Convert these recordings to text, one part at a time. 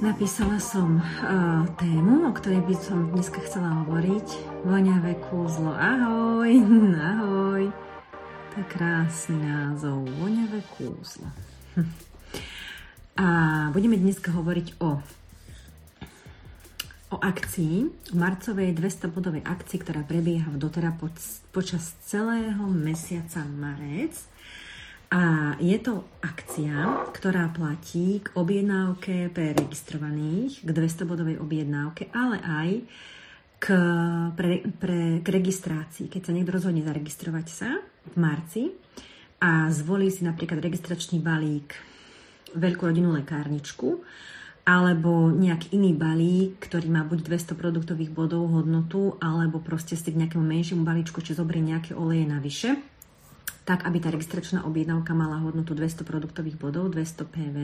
Napísala som uh, tému, o ktorej by som dneska chcela hovoriť. Voňavé kúzlo. Ahoj, ahoj. To je krásny názov. Voňavé kúzlo. A budeme dneska hovoriť o o akcii, o marcovej 200-bodovej akcii, ktorá prebieha v dotera počas celého mesiaca marec. A je to akcia, ktorá platí k objednávke pre registrovaných, k 200-bodovej objednávke, ale aj k, pre, pre, k registrácii. Keď sa niekto rozhodne zaregistrovať sa v marci a zvolí si napríklad registračný balík veľkú rodinnú lekárničku, alebo nejaký iný balík, ktorý má buď 200 produktových bodov hodnotu, alebo proste si k nejakému menšiemu balíčku, či zobrie nejaké oleje navyše, tak aby tá registračná objednávka mala hodnotu 200 produktových bodov, 200 PV,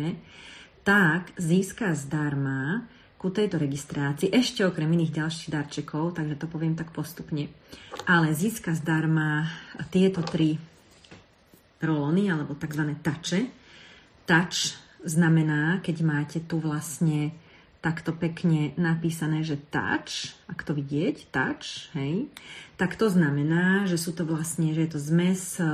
tak získa zdarma ku tejto registrácii, ešte okrem iných ďalších darčekov, takže to poviem tak postupne, ale získa zdarma tieto tri rolony, alebo tzv. tače. Touch znamená, keď máte tu vlastne takto pekne napísané, že touch, ak to vidieť, touch, hej, tak to znamená, že sú to vlastne, že je to zmes eh,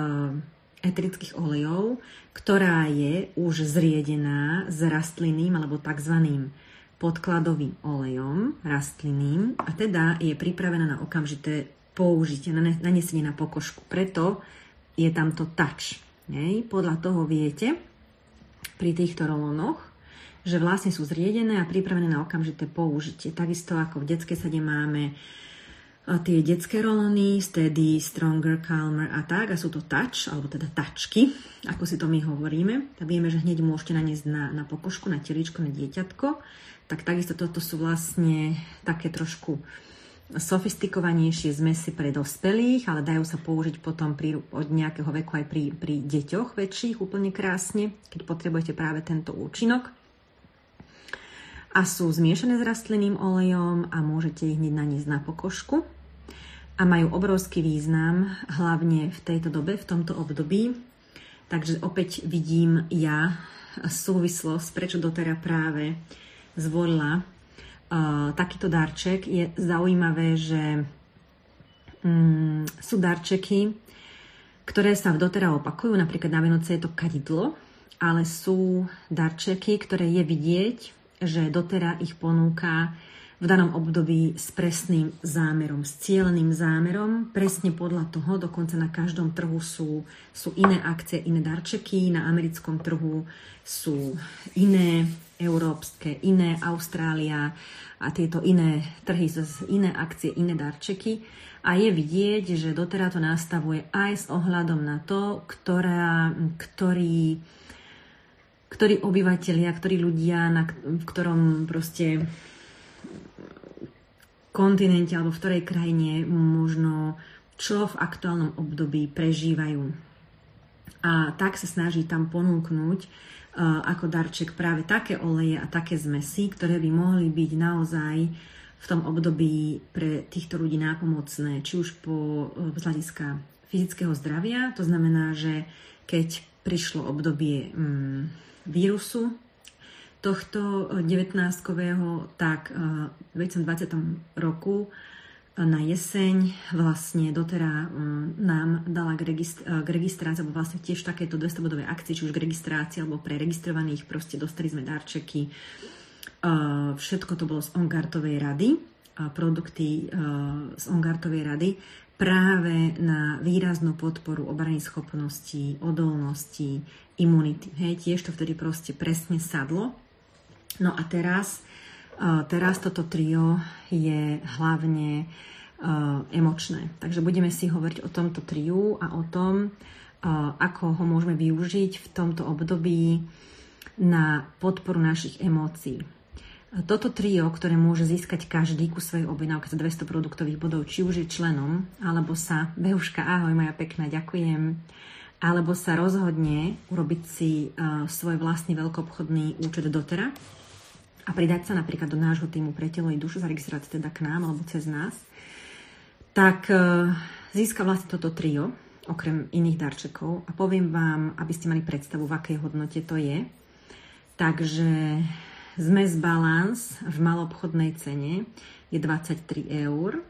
etrických olejov, ktorá je už zriedená s rastlinným alebo tzv. podkladovým olejom rastlinným a teda je pripravená na okamžité použitie, na nanesenie na pokožku. Preto je tam to touch. Hej. Podľa toho viete pri týchto rolónoch, že vlastne sú zriedené a pripravené na okamžité použitie. Takisto ako v detskej sade máme tie detské rolony, steady, stronger, calmer a tak, a sú to touch, alebo teda tačky, ako si to my hovoríme, tak vieme, že hneď môžete naniesť na, na pokožku, na teličko, na dieťatko, tak takisto toto sú vlastne také trošku sofistikovanejšie zmesy pre dospelých, ale dajú sa použiť potom pri, od nejakého veku aj pri, pri deťoch väčších úplne krásne, keď potrebujete práve tento účinok a sú zmiešané s rastlinným olejom a môžete ich hneď naniesť na pokožku a majú obrovský význam, hlavne v tejto dobe, v tomto období. Takže opäť vidím ja súvislosť, prečo dotera práve zvolila uh, takýto darček. Je zaujímavé, že um, sú darčeky, ktoré sa v dotera opakujú, napríklad na Vianoce je to kadidlo, ale sú darčeky, ktoré je vidieť, že dotera ich ponúka v danom období s presným zámerom, s cieľeným zámerom, presne podľa toho, dokonca na každom trhu sú, sú iné akcie, iné darčeky, na americkom trhu sú iné európske, iné Austrália a tieto iné trhy, iné akcie, iné darčeky. A je vidieť, že dotera to nastavuje aj s ohľadom na to, ktorá, ktorý ktorí obyvateľia, ktorí ľudia, na, v ktorom proste kontinente alebo v ktorej krajine možno čo v aktuálnom období prežívajú. A tak sa snaží tam ponúknuť uh, ako darček práve také oleje a také zmesy, ktoré by mohli byť naozaj v tom období pre týchto ľudí nápomocné, či už po uh, z hľadiska fyzického zdravia, to znamená, že keď prišlo obdobie um, vírusu tohto 19-kového, tak eh, v 2020 roku eh, na jeseň vlastne dotera eh, nám dala k registrácii, alebo vlastne tiež takéto 200-bodové akcie, či už k registrácii, alebo pre registrovaných, proste dostali sme darčeky. Všetko to bolo z Ongartovej rady, produkty z Ongartovej rady práve na výraznú podporu obrany schopností, odolnosti, imunity. Hej, tiež to vtedy proste presne sadlo. No a teraz, uh, teraz toto trio je hlavne uh, emočné. Takže budeme si hovoriť o tomto triu a o tom, uh, ako ho môžeme využiť v tomto období na podporu našich emócií. Toto trio, ktoré môže získať každý ku svojej objednávke za 200 produktových bodov, či už je členom, alebo sa, Behuška, ahoj, moja pekná, ďakujem, alebo sa rozhodne urobiť si uh, svoj vlastný veľkoobchodný účet dotera a pridať sa napríklad do nášho týmu pre telo i dušu, zaregistrovať teda k nám alebo cez nás, tak uh, získa vlastne toto trio, okrem iných darčekov a poviem vám, aby ste mali predstavu, v akej hodnote to je. Takže zmes balance v malobchodnej cene je 23 eur.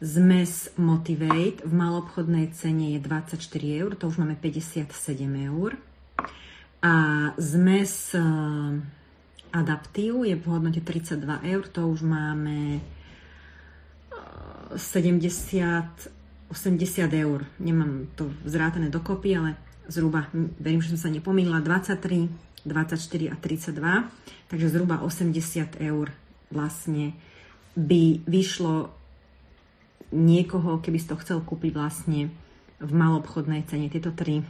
Zmes Motivate v malobchodnej cene je 24 eur, to už máme 57 eur. A zmes eh, Adaptív je v hodnote 32 eur, to už máme 70, eh, 80 eur. Nemám to zrátané dokopy, ale zhruba, verím, že som sa nepomýlila, 23, 24 a 32, takže zhruba 80 eur vlastne by vyšlo niekoho, keby si to chcel kúpiť vlastne v malobchodnej cene, tieto tri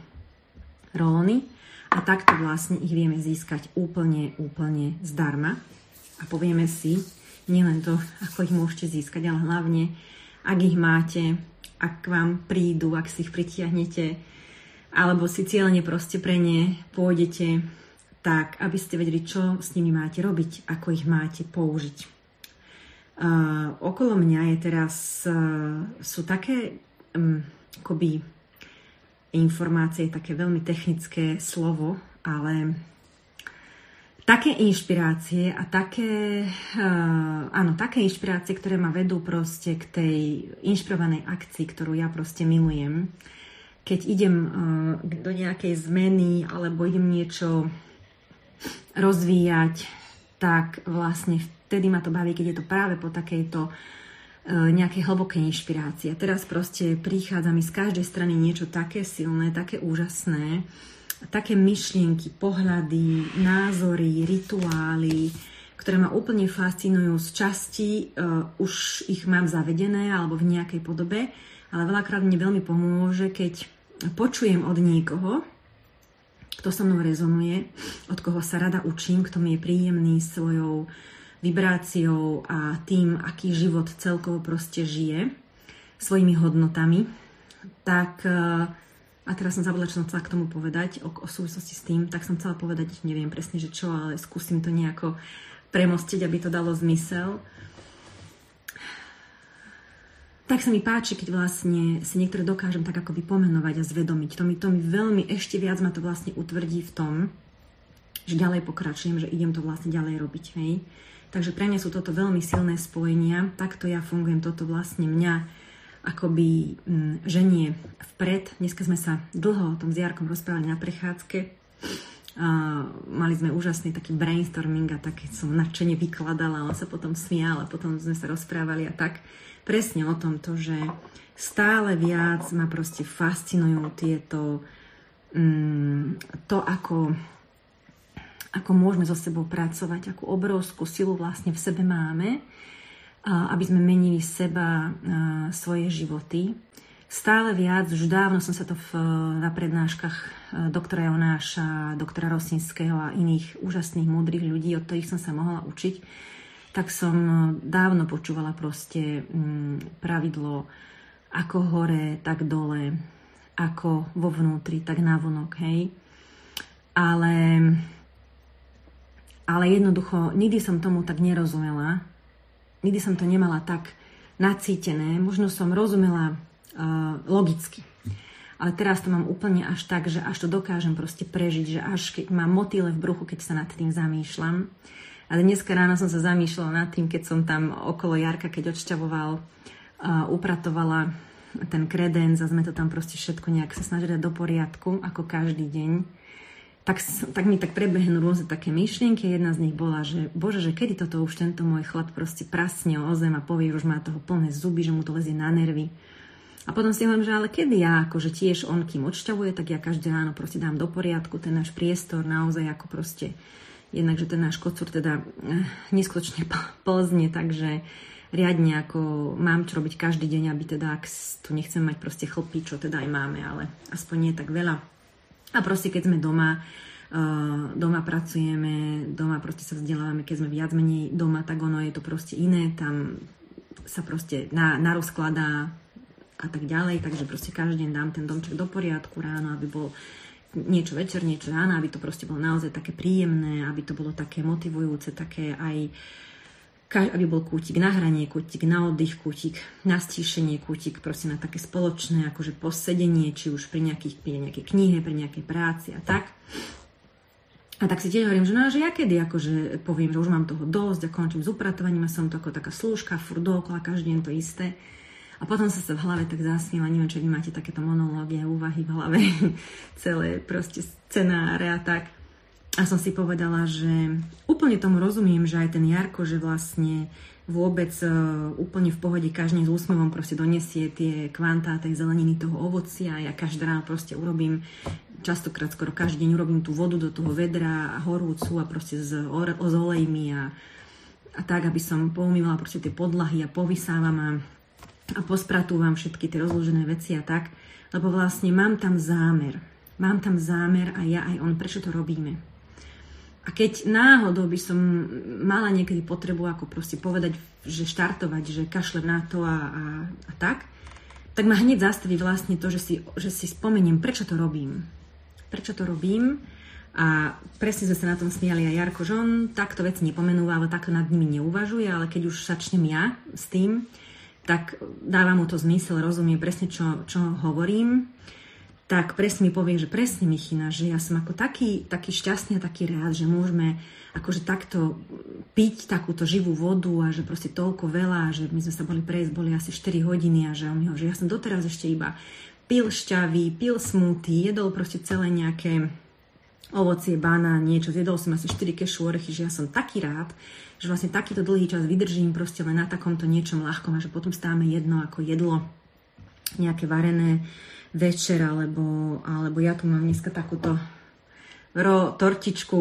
rolony. A takto vlastne ich vieme získať úplne, úplne zdarma. A povieme si, nielen to, ako ich môžete získať, ale hlavne, ak ich máte, ak vám prídu, ak si ich pritiahnete, alebo si cieľene proste pre ne pôjdete, tak aby ste vedeli, čo s nimi máte robiť, ako ich máte použiť. Uh, okolo mňa je teraz, uh, sú také um, akoby informácie, také veľmi technické slovo, ale také inšpirácie a také, uh, áno, také inšpirácie, ktoré ma vedú proste k tej inšpirovanej akcii, ktorú ja proste milujem. Keď idem uh, do nejakej zmeny alebo idem niečo rozvíjať, tak vlastne vtedy ma to baví, keď je to práve po takejto e, nejakej hlbokej inšpirácii. A teraz proste prichádza mi z každej strany niečo také silné, také úžasné, také myšlienky, pohľady, názory, rituály, ktoré ma úplne fascinujú z časti, uh, už ich mám zavedené alebo v nejakej podobe, ale veľakrát mne veľmi pomôže, keď počujem od niekoho, kto so mnou rezonuje, od koho sa rada učím, kto mi je príjemný svojou vibráciou a tým, aký život celkovo proste žije, svojimi hodnotami, tak e, a teraz som zabudla, čo som chcela k tomu povedať o, o súvislosti s tým, tak som chcela povedať, neviem presne, že čo, ale skúsim to nejako premostiť, aby to dalo zmysel. Tak sa mi páči, keď vlastne si niektoré dokážem tak akoby pomenovať a zvedomiť. To mi, to mi veľmi ešte viac ma to vlastne utvrdí v tom, že ďalej pokračujem, že idem to vlastne ďalej robiť. Hej. Takže pre mňa sú toto veľmi silné spojenia. Takto ja fungujem, toto vlastne mňa akoby mm, ženie vpred. Dneska sme sa dlho o tom s Jarkom rozprávali na prechádzke. A mali sme úžasný taký brainstorming a také som nadšene vykladala, on sa potom smial a potom sme sa rozprávali a tak. Presne o tomto, že stále viac ma proste fascinujú tieto mm, to, ako ako môžeme so sebou pracovať, akú obrovskú silu vlastne v sebe máme, aby sme menili seba, svoje životy. Stále viac, už dávno som sa to v, na prednáškach doktora Jonáša, doktora Rosinského a iných úžasných, múdrych ľudí, od ktorých som sa mohla učiť, tak som e, dávno počúvala proste mm, pravidlo ako hore, tak dole, ako vo vnútri, tak navonok, hej. Ale ale jednoducho nikdy som tomu tak nerozumela. Nikdy som to nemala tak nacítené. Možno som rozumela uh, logicky. Ale teraz to mám úplne až tak, že až to dokážem proste prežiť, že až keď mám motýle v bruchu, keď sa nad tým zamýšľam. Ale dneska ráno som sa zamýšľala nad tým, keď som tam okolo Jarka, keď odšťavoval, uh, upratovala ten kredenc a sme to tam proste všetko nejak sa snažili do poriadku, ako každý deň tak, tak mi tak prebehnú rôzne také myšlienky. Jedna z nich bola, že bože, že kedy toto už tento môj chlap proste prasne o zem a povie, že už má toho plné zuby, že mu to lezie na nervy. A potom si hovorím, že ale kedy ja, akože tiež on, kým odšťavuje, tak ja každé ráno proste dám do poriadku ten náš priestor, naozaj ako proste, jednak, že ten náš kocúr teda eh, neskutočne plzne, takže riadne ako mám čo robiť každý deň, aby teda, ak tu nechcem mať proste chlpy, čo teda aj máme, ale aspoň nie tak veľa. A proste keď sme doma, uh, doma pracujeme, doma proste sa vzdelávame, keď sme viac menej doma, tak ono je to proste iné, tam sa proste na, narozkladá a tak ďalej, takže proste každý deň dám ten domček do poriadku ráno, aby bol niečo večer, niečo ráno, aby to proste bolo naozaj také príjemné, aby to bolo také motivujúce, také aj aby bol kútik na hranie, kútik na oddych, kútik na stíšenie, kútik proste na také spoločné akože posedenie, či už pri, nejakých, pri nejakej knihe, pri nejakej práci a tak. A tak si tiež hovorím, že no že ja kedy akože poviem, že už mám toho dosť a končím s upratovaním a som to ako taká slúžka, furt dookola, každý deň to isté. A potom sa sa v hlave tak zasmiela, neviem, či vy máte takéto monológie, úvahy v hlave, celé proste scenáre a tak. A som si povedala, že úplne tomu rozumiem, že aj ten Jarko, že vlastne vôbec uh, úplne v pohode každým s úsmevom proste donesie tie kvantá tej zeleniny, toho ovocia. Ja každý ráno proste urobím častokrát skoro každý deň urobím tú vodu do toho vedra a horúcu a proste s, s olejmi a, a tak, aby som poumývala proste tie podlahy a povysávam a, a pospratúvam všetky tie rozložené veci a tak, lebo vlastne mám tam zámer. Mám tam zámer a ja aj on, prečo to robíme. A keď náhodou by som mala niekedy potrebu ako proste povedať, že štartovať, že kašlem na to a, a, a tak, tak ma hneď zastaví vlastne to, že si, že si spomeniem, prečo to robím prečo to robím. A presne sme sa na tom smiali aj Jarko, že on takto veci nepomenúva, ale takto nad nimi neuvažuje, ale keď už začnem ja s tým, tak dáva mu to zmysel, rozumie presne, čo, čo hovorím, tak presne mi povie, že presne Michina, že ja som ako taký, taký šťastný a taký rád, že môžeme akože takto piť takúto živú vodu a že proste toľko veľa, že my sme sa boli prejsť, boli asi 4 hodiny a že on mi ho, že ja som doteraz ešte iba pil šťavy, pil smúty, jedol proste celé nejaké ovocie, banán, niečo. Zjedol som asi 4 kešu orechy, že ja som taký rád, že vlastne takýto dlhý čas vydržím proste len na takomto niečom ľahkom a že potom stáme jedno ako jedlo, nejaké varené večer, alebo, alebo ja tu mám dneska takúto ro tortičku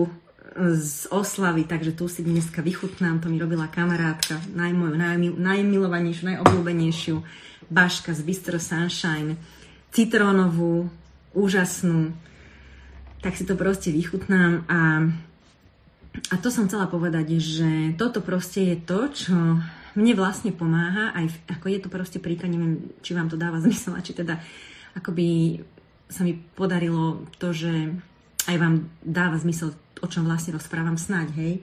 z oslavy, takže tu si dneska vychutnám, to mi robila kamarátka, najmoju, najmil, najmilovanejšiu, najobľúbenejšiu, Baška z Bistro Sunshine citrónovú, úžasnú, tak si to proste vychutnám a, a to som chcela povedať, že toto proste je to, čo mne vlastne pomáha, aj v, ako je to proste príklad, neviem, či vám to dáva zmysel, a či teda akoby sa mi podarilo to, že aj vám dáva zmysel, o čom vlastne rozprávam snáď, hej.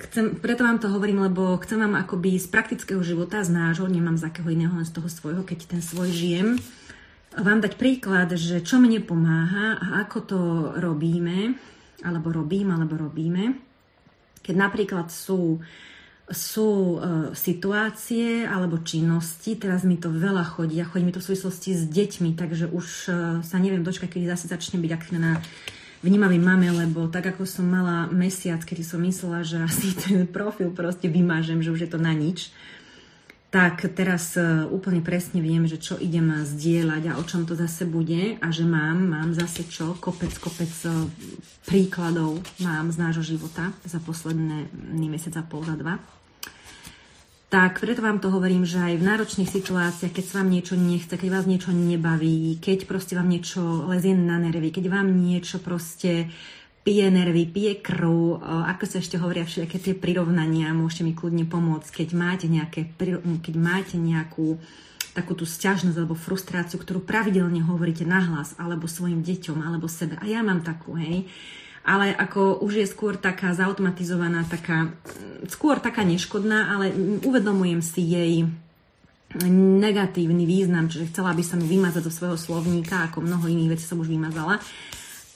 Chcem, preto vám to hovorím, lebo chcem vám akoby z praktického života, z nášho, nemám z akého iného, len z toho svojho, keď ten svoj žijem, vám dať príklad, že čo mne pomáha a ako to robíme, alebo robím, alebo robíme. Keď napríklad sú, sú e, situácie alebo činnosti, teraz mi to veľa chodí a chodí mi to v súvislosti s deťmi, takže už e, sa neviem dočkať, kedy zase začne byť aktívna na vnímavý mame, lebo tak ako som mala mesiac, kedy som myslela, že asi ten profil proste vymážem, že už je to na nič, tak teraz e, úplne presne viem, že čo idem zdieľať a o čom to zase bude a že mám, mám zase čo, kopec, kopec e, príkladov mám z nášho života za posledný mesiac a pol, za dva. Tak preto vám to hovorím, že aj v náročných situáciách, keď sa vám niečo nechce, keď vás niečo nebaví, keď proste vám niečo lezie na nervy, keď vám niečo proste uh, pije nervy, pije krv, ako sa ešte hovoria všetky tie prirovnania, môžete mi kľudne pomôcť, keď máte, nejaké, keď máte nejakú takú tú stiažnosť alebo frustráciu, ktorú pravidelne hovoríte nahlas, alebo svojim deťom, alebo sebe. A ja mám takú, hej. Ale ako už je skôr taká zautomatizovaná, taká, skôr taká neškodná, ale uvedomujem si jej negatívny význam, čiže chcela by som ju vymazať zo svojho slovníka, ako mnoho iných vecí som už vymazala.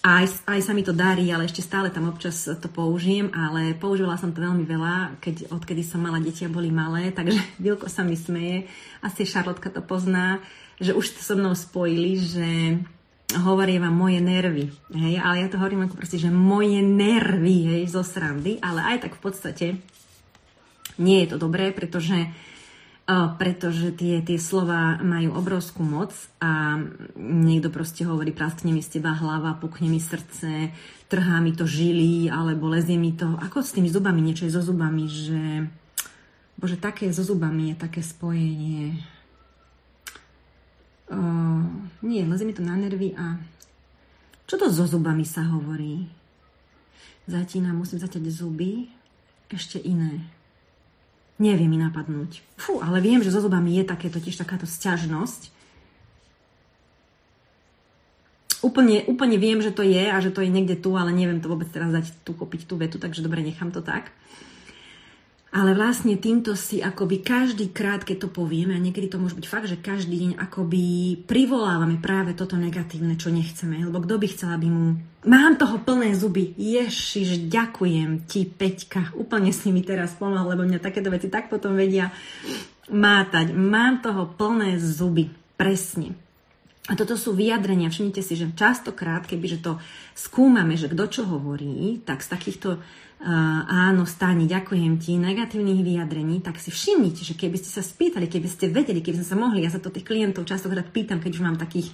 Aj, aj sa mi to darí, ale ešte stále tam občas to použijem, ale používala som to veľmi veľa, keď, odkedy som mala deti a boli malé, takže Vilko sa mi smeje, asi Šarlotka to pozná, že už to so mnou spojili, že hovorí vám moje nervy, hej, ale ja to hovorím ako proste, že moje nervy, hej, zo srandy, ale aj tak v podstate nie je to dobré, pretože pretože tie, tie slova majú obrovskú moc a niekto proste hovorí, praskne mi z teba hlava, pukne mi srdce, trhá mi to žily, alebo lezie mi to, ako s tými zubami, niečo je so zubami, že bože, také so zubami je také spojenie. Uh, nie, lezie mi to na nervy a čo to so zubami sa hovorí? Zatína, musím zaťať zuby, ešte iné. Nevie mi napadnúť. Fú, ale viem, že so zubami je také totiž takáto sťažnosť. Úplne, úplne viem, že to je a že to je niekde tu, ale neviem to vôbec teraz dať tu kopiť tú vetu, takže dobre, nechám to tak. Ale vlastne týmto si akoby každý krát, keď to povieme, a niekedy to môže byť fakt, že každý deň akoby privolávame práve toto negatívne, čo nechceme. Lebo kto by chcel, aby mu... Mám toho plné zuby. Ježiš, ďakujem ti, Peťka. Úplne si mi teraz pomohol, lebo mňa takéto veci tak potom vedia mátať. Mám toho plné zuby. Presne. A toto sú vyjadrenia. Všimnite si, že častokrát, kebyže to skúmame, že kto čo hovorí, tak z takýchto áno, stáni, ďakujem ti, negatívnych vyjadrení, tak si všimnite, že keby ste sa spýtali, keby ste vedeli, keby sme sa mohli, ja sa to tých klientov častokrát pýtam, keď už mám takých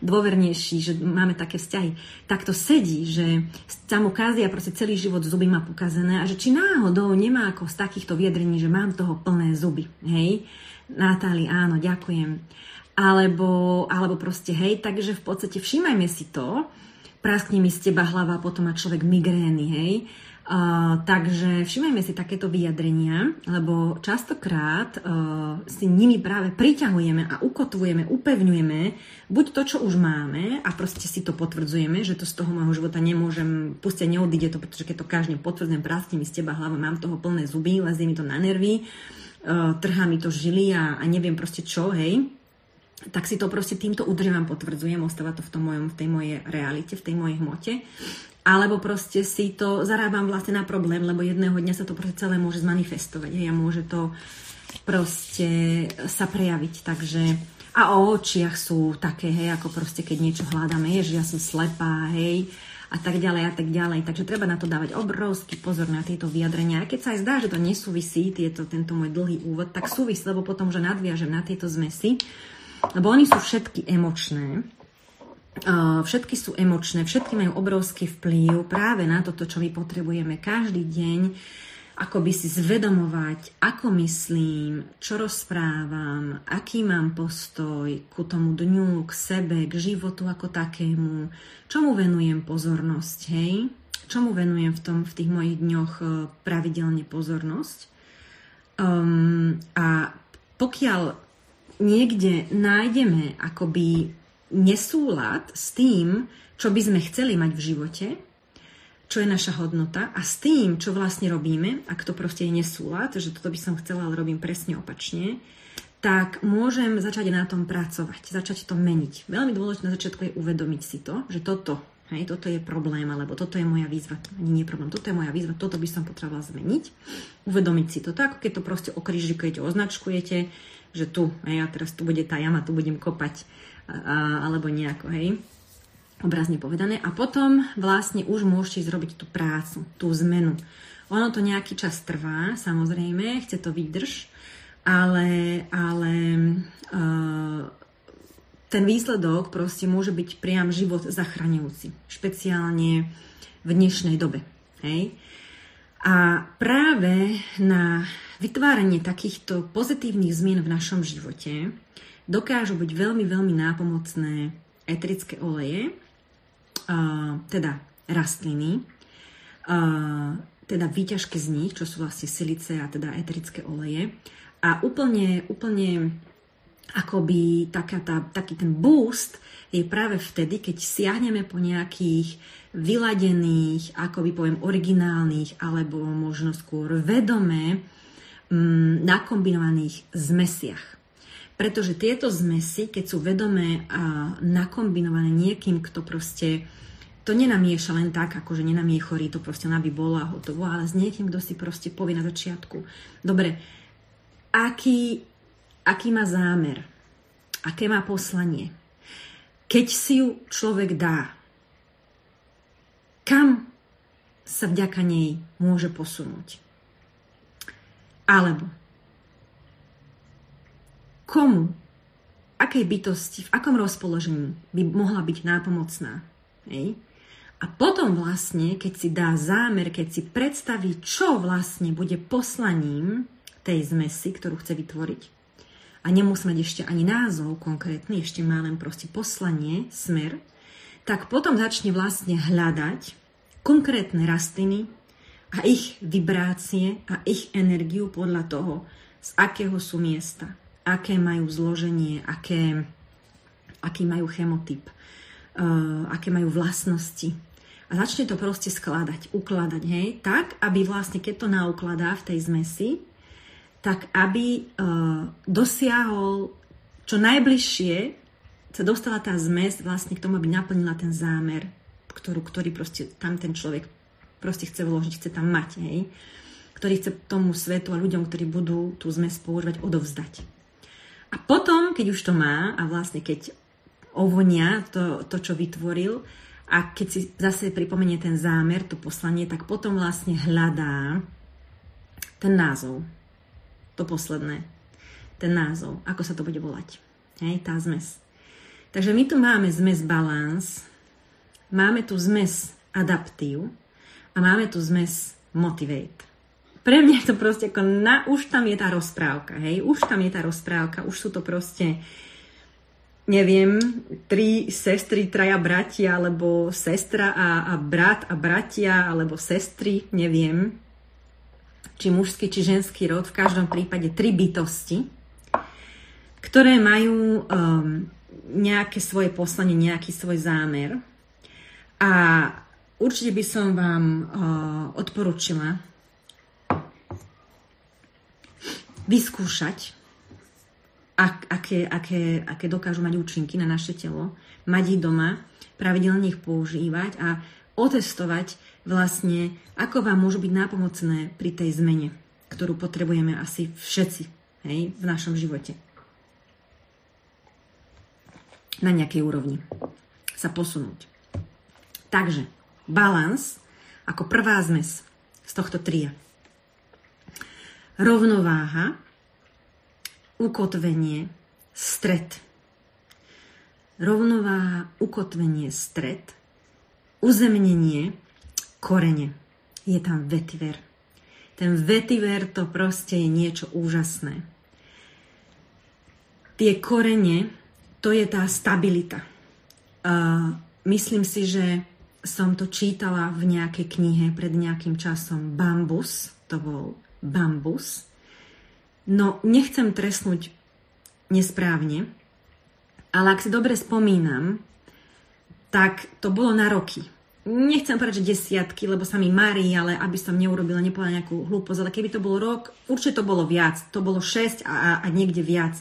dôvernejší, že máme také vzťahy, tak to sedí, že sa mu kazia proste celý život zuby má pokazené a že či náhodou nemá ako z takýchto vyjadrení, že mám toho plné zuby, hej? Natáli, áno, ďakujem. Alebo, alebo proste, hej, takže v podstate všímajme si to, praskne mi z teba hlava, potom má človek migrény, hej, Takže všimajme si takéto vyjadrenia, lebo častokrát uh, si nimi práve priťahujeme a ukotvujeme, upevňujeme buď to, čo už máme a proste si to potvrdzujeme, že to z toho môjho života nemôžem, pustiť, neodíde to, pretože keď to každý potvrdzujem, práskne mi z teba hlava, mám toho plné zuby, lezie mi to na nervy, uh, trhá mi to žily a, a neviem proste čo, hej, tak si to proste týmto udržiavam, potvrdzujem, ostáva to v, tom mojom, v tej mojej realite, v tej mojej hmote alebo proste si to zarábam vlastne na problém, lebo jedného dňa sa to proste celé môže zmanifestovať hej, a môže to proste sa prejaviť. Takže a o očiach sú také, hej, ako proste keď niečo hľadáme, je, že ja som slepá, hej, a tak ďalej a tak ďalej. Takže treba na to dávať obrovský pozor na tieto vyjadrenia. A keď sa aj zdá, že to nesúvisí, tieto, tento môj dlhý úvod, tak súvisí, lebo potom, že nadviažem na tieto zmesy, lebo oni sú všetky emočné, všetky sú emočné, všetky majú obrovský vplyv práve na toto, čo my potrebujeme každý deň, ako by si zvedomovať, ako myslím, čo rozprávam, aký mám postoj ku tomu dňu, k sebe, k životu ako takému, čomu venujem pozornosť, hej? Čomu venujem v, tom, v tých mojich dňoch e, pravidelne pozornosť. Um, a pokiaľ niekde nájdeme akoby nesúlad s tým, čo by sme chceli mať v živote, čo je naša hodnota a s tým, čo vlastne robíme, ak to proste je nesúlad, že toto by som chcela, ale robím presne opačne, tak môžem začať na tom pracovať, začať to meniť. Veľmi dôležité na začiatku je uvedomiť si to, že toto, hej, toto je problém, alebo toto je moja výzva, to nie problém, toto je moja výzva, toto by som potrebovala zmeniť. Uvedomiť si to, ako keď to proste okrižikujete, označkujete, že tu, hej, a teraz tu bude tá jama, tu budem kopať a, alebo nejako, hej, obrazne povedané. A potom vlastne už môžete zrobiť tú prácu, tú zmenu. Ono to nejaký čas trvá, samozrejme, chce to vydrž, ale, ale uh, ten výsledok proste môže byť priam život zachraňujúci, špeciálne v dnešnej dobe. Hej? A práve na vytváranie takýchto pozitívnych zmien v našom živote dokážu byť veľmi, veľmi nápomocné eterické oleje, teda rastliny, teda výťažky z nich, čo sú vlastne silice a teda eterické oleje. A úplne, úplne akoby taká tá, taký ten boost je práve vtedy, keď siahneme po nejakých vyladených, akoby poviem originálnych, alebo možno skôr vedomé, mm, nakombinovaných zmesiach. Pretože tieto zmesy, keď sú vedomé a nakombinované niekým, kto proste to nenamieša len tak, ako že nenamie chorý, to proste ona by bola hotovo, ale s niekým, kto si proste povie na začiatku. Dobre, aký, aký má zámer, aké má poslanie. Keď si ju človek dá, kam sa vďaka nej môže posunúť. Alebo komu, akej bytosti, v akom rozpoložení by mohla byť nápomocná. Hej? A potom vlastne, keď si dá zámer, keď si predstaví, čo vlastne bude poslaním tej zmesi, ktorú chce vytvoriť, a nemusí mať ešte ani názov konkrétny, ešte má len proste poslanie, smer, tak potom začne vlastne hľadať konkrétne rastliny a ich vibrácie a ich energiu podľa toho, z akého sú miesta aké majú zloženie, aké, aký majú chemotyp, uh, aké majú vlastnosti. a začne to proste skladať, ukladať, hej, tak, aby vlastne, keď to naukladá v tej zmesi, tak aby uh, dosiahol čo najbližšie, sa dostala tá zmes vlastne k tomu, aby naplnila ten zámer, ktorú, ktorý proste tam ten človek proste chce vložiť, chce tam mať, hej, ktorý chce tomu svetu a ľuďom, ktorí budú tú zmes používať, odovzdať. A potom, keď už to má a vlastne keď ovonia to, to čo vytvoril, a keď si zase pripomenie ten zámer, to poslanie, tak potom vlastne hľadá ten názov. To posledné. Ten názov. Ako sa to bude volať. Hej, tá zmes. Takže my tu máme zmes balans, máme tu zmes adaptív a máme tu zmes motivate. Pre mňa je to proste ako na, už tam je tá rozprávka, hej, už tam je tá rozprávka, už sú to proste neviem, tri sestry, traja bratia, alebo sestra a, a brat a bratia, alebo sestry, neviem, či mužský, či ženský rod, v každom prípade tri bytosti, ktoré majú um, nejaké svoje poslanie, nejaký svoj zámer. A určite by som vám uh, odporúčila vyskúšať ak, aké, aké, aké dokážu mať účinky na naše telo, mať ich doma, pravidelne ich používať a otestovať vlastne, ako vám môžu byť nápomocné pri tej zmene, ktorú potrebujeme asi všetci hej, v našom živote. Na nejakej úrovni sa posunúť. Takže, balans ako prvá zmes z tohto tria. Rovnováha ukotvenie, stred. Rovnováha, ukotvenie, stred, uzemnenie, korene. Je tam vetiver. Ten vetiver to proste je niečo úžasné. Tie korene, to je tá stabilita. Uh, myslím si, že som to čítala v nejakej knihe pred nejakým časom. Bambus, to bol bambus. No, nechcem trestnúť nesprávne, ale ak si dobre spomínam, tak to bolo na roky. Nechcem povedať, že desiatky, lebo sa mi marí, ale aby som neurobila, nepovedala nejakú hlúposť, ale keby to bolo rok, určite to bolo viac. To bolo 6 a, a niekde viac.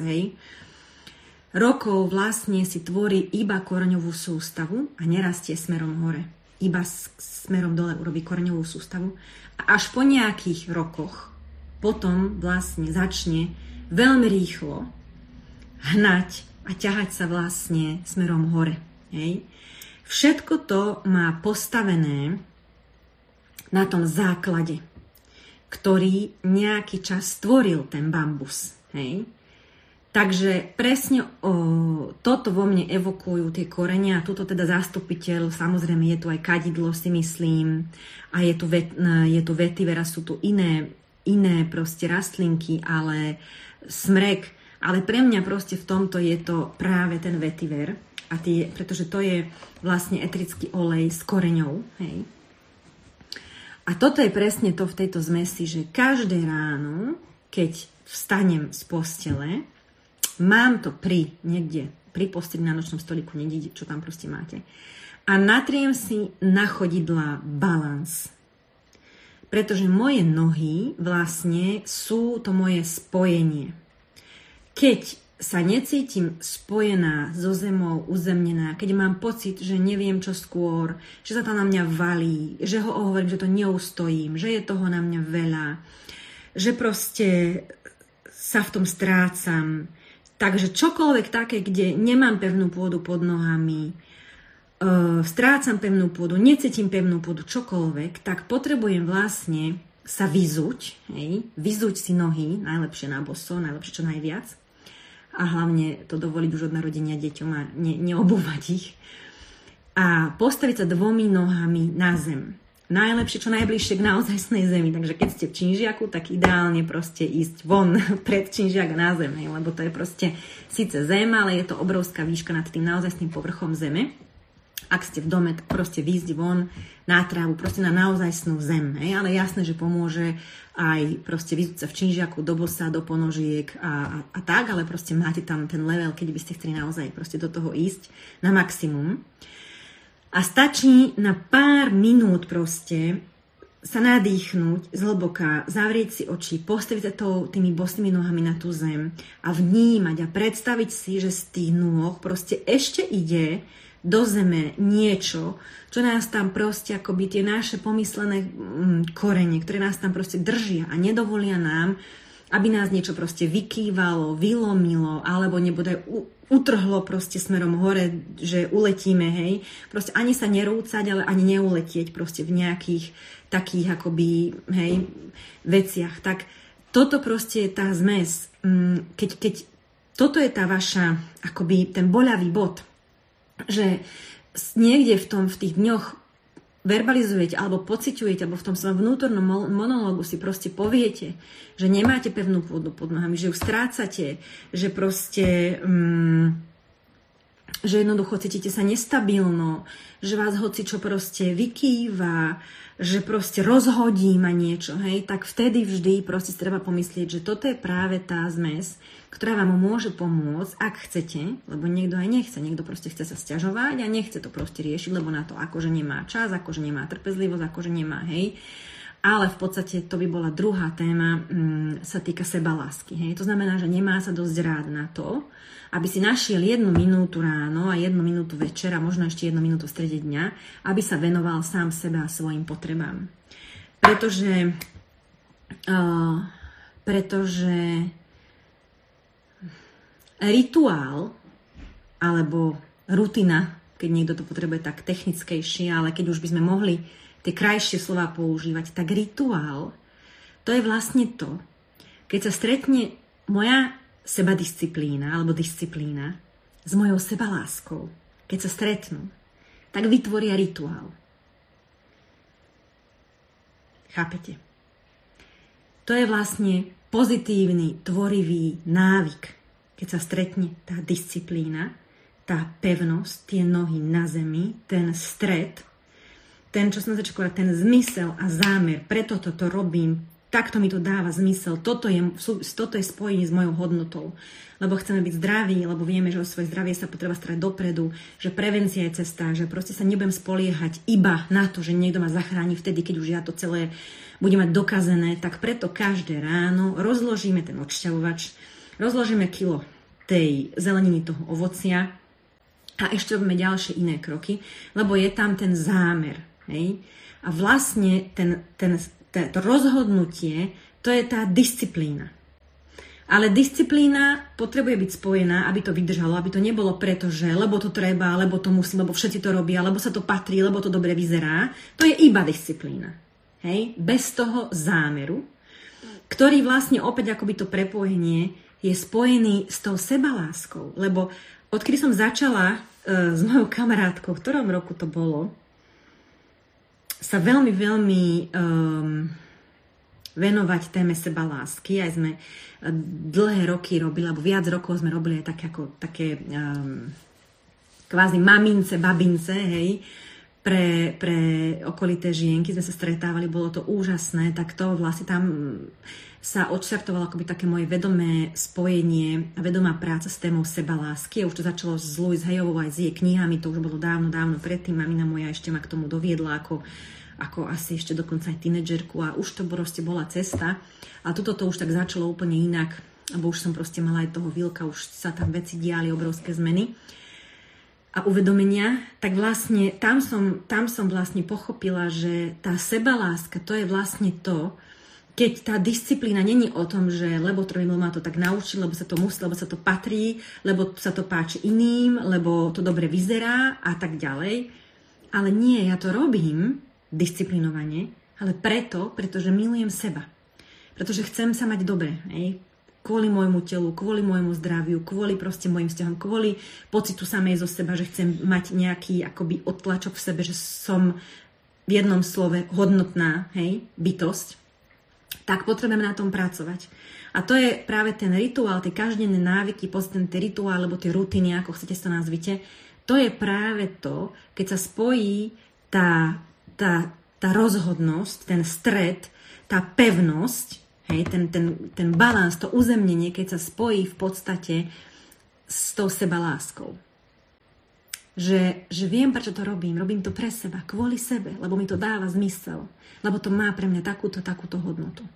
Rokov vlastne si tvorí iba koreňovú sústavu a nerastie smerom hore. Iba smerom dole urobí koreňovú sústavu. A až po nejakých rokoch potom vlastne začne veľmi rýchlo hnať a ťahať sa vlastne smerom hore. Hej. Všetko to má postavené na tom základe, ktorý nejaký čas stvoril ten bambus. Hej. Takže presne o, toto vo mne evokujú tie korenia a tuto teda zastupiteľ, samozrejme je tu aj kadidlo si myslím a je tu, vet, je tu vetivera, sú tu iné iné proste rastlinky, ale smrek. Ale pre mňa proste v tomto je to práve ten vetiver, a tie, pretože to je vlastne etrický olej s koreňou. Hej. A toto je presne to v tejto zmesi, že každé ráno, keď vstanem z postele, mám to pri niekde, pri posteli na nočnom stoliku, niekde, čo tam proste máte. A natriem si na chodidla balans pretože moje nohy vlastne sú to moje spojenie. Keď sa necítim spojená so zemou, uzemnená, keď mám pocit, že neviem čo skôr, že sa to na mňa valí, že ho hovorím, že to neustojím, že je toho na mňa veľa, že proste sa v tom strácam. Takže čokoľvek také, kde nemám pevnú pôdu pod nohami, uh, strácam pevnú pôdu, necítim pevnú pôdu, čokoľvek, tak potrebujem vlastne sa vyzuť, hej, vyzuť si nohy, najlepšie na boso, najlepšie čo najviac. A hlavne to dovoliť už od narodenia deťom a ne, neobúvať ich. A postaviť sa dvomi nohami na zem. Najlepšie, čo najbližšie k naozajstnej zemi. Takže keď ste v činžiaku, tak ideálne proste ísť von pred činžiak na zem, lebo to je proste síce zem, ale je to obrovská výška nad tým naozajstným povrchom zeme ak ste v dome, tak proste výjsť von na trávu, proste na naozajstnú zem. Hej? Ale jasné, že pomôže aj proste vyzúť sa v činžiaku, do bosa, do ponožiek a, a, a tak, ale proste máte tam ten level, keď by ste chceli naozaj proste do toho ísť na maximum. A stačí na pár minút proste sa nadýchnuť zhlboka, zavrieť si oči, postaviť sa to, tými bosnými nohami na tú zem a vnímať a predstaviť si, že z tých nôh proste ešte ide do zeme niečo, čo nás tam proste akoby tie naše pomyslené mm, korene, ktoré nás tam proste držia a nedovolia nám, aby nás niečo proste vykývalo, vylomilo, alebo nebude utrhlo proste smerom hore, že uletíme, hej. Proste ani sa nerúcať, ale ani neuletieť proste v nejakých takých akoby, hej, veciach. Tak toto proste je tá zmes. Mm, keď, keď toto je tá vaša, akoby ten boľavý bod, že niekde v tom, v tých dňoch verbalizujete alebo pociťujete, alebo v tom svojom vnútornom monológu si proste poviete, že nemáte pevnú pôdu pod nohami, že ju strácate, že proste... Um, že jednoducho cítite sa nestabilno, že vás hoci čo proste vykýva, že proste rozhodí ma niečo, hej, tak vtedy vždy proste treba pomyslieť, že toto je práve tá zmes, ktorá vám môže pomôcť, ak chcete, lebo niekto aj nechce, niekto proste chce sa stiažovať a nechce to proste riešiť, lebo na to akože nemá čas, akože nemá trpezlivosť, akože nemá, hej. Ale v podstate to by bola druhá téma, m, mm, sa týka seba lásky, hej. To znamená, že nemá sa dosť rád na to, aby si našiel jednu minútu ráno a jednu minútu večer a možno ešte jednu minútu v strede dňa, aby sa venoval sám sebe a svojim potrebám. Pretože, uh, pretože rituál alebo rutina, keď niekto to potrebuje tak technickejšie, ale keď už by sme mohli tie krajšie slova používať, tak rituál, to je vlastne to, keď sa stretne moja sebadisciplína alebo disciplína s mojou sebaláskou, keď sa stretnú, tak vytvoria rituál. Chápete? To je vlastne pozitívny, tvorivý návyk, keď sa stretne tá disciplína, tá pevnosť, tie nohy na zemi, ten stred, ten, čo som začala, ten zmysel a zámer, preto toto robím, takto mi to dáva zmysel, toto je, toto je spojenie s mojou hodnotou. Lebo chceme byť zdraví, lebo vieme, že o svoje zdravie sa potreba starať dopredu, že prevencia je cesta, že proste sa nebudem spoliehať iba na to, že niekto ma zachráni vtedy, keď už ja to celé budem mať dokazené, tak preto každé ráno rozložíme ten odšťavovač, rozložíme kilo tej zeleniny, toho ovocia a ešte robíme ďalšie iné kroky, lebo je tam ten zámer. Hej? A vlastne ten, ten to rozhodnutie, to je tá disciplína. Ale disciplína potrebuje byť spojená, aby to vydržalo, aby to nebolo preto, že lebo to treba, lebo to musí, lebo všetci to robia, lebo sa to patrí, lebo to dobre vyzerá. To je iba disciplína. Hej? Bez toho zámeru, ktorý vlastne opäť akoby to prepojenie je spojený s tou sebaláskou. Lebo odkedy som začala uh, s mojou kamarátkou, v ktorom roku to bolo, sa veľmi, veľmi um, venovať téme seba lásky. Aj sme uh, dlhé roky robili, alebo viac rokov sme robili aj také, ako, také um, kvázi mamince, babince, hej, pre, pre okolité žienky sme sa stretávali, bolo to úžasné, tak to vlastne tam sa odštartovalo akoby také moje vedomé spojenie a vedomá práca s témou seba lásky. A už to začalo s Louise Hayovou aj s jej knihami, to už bolo dávno, dávno predtým. Mamina moja ešte ma k tomu doviedla ako, ako asi ešte dokonca aj tínedžerku a už to proste bola cesta. A toto to už tak začalo úplne inak, lebo už som proste mala aj toho výlka, už sa tam veci diali, obrovské zmeny a uvedomenia, tak vlastne tam som, tam som vlastne pochopila, že tá sebaláska to je vlastne to, keď tá disciplína není o tom, že lebo trojmil ma to tak naučil, lebo sa to musí, lebo sa to patrí, lebo sa to páči iným, lebo to dobre vyzerá a tak ďalej. Ale nie, ja to robím disciplinovane, ale preto, pretože milujem seba. Pretože chcem sa mať dobre. Kvôli môjmu telu, kvôli môjmu zdraviu, kvôli proste môjim vzťahom, kvôli pocitu samej zo seba, že chcem mať nejaký akoby odtlačok v sebe, že som v jednom slove hodnotná hej, bytosť tak potrebujeme na tom pracovať. A to je práve ten rituál, tie každodenné návyky, ten rituál, alebo tie rutiny, ako chcete sa nazvite, to je práve to, keď sa spojí tá, tá, tá rozhodnosť, ten stred, tá pevnosť, hej, ten, ten, ten balans, to uzemnenie, keď sa spojí v podstate s tou sebaláskou. že, že viem, prečo to robím. Robím to pre seba, kvôli sebe, lebo mi to dáva zmysel. Lebo to má pre mňa takúto, takúto hodnotu.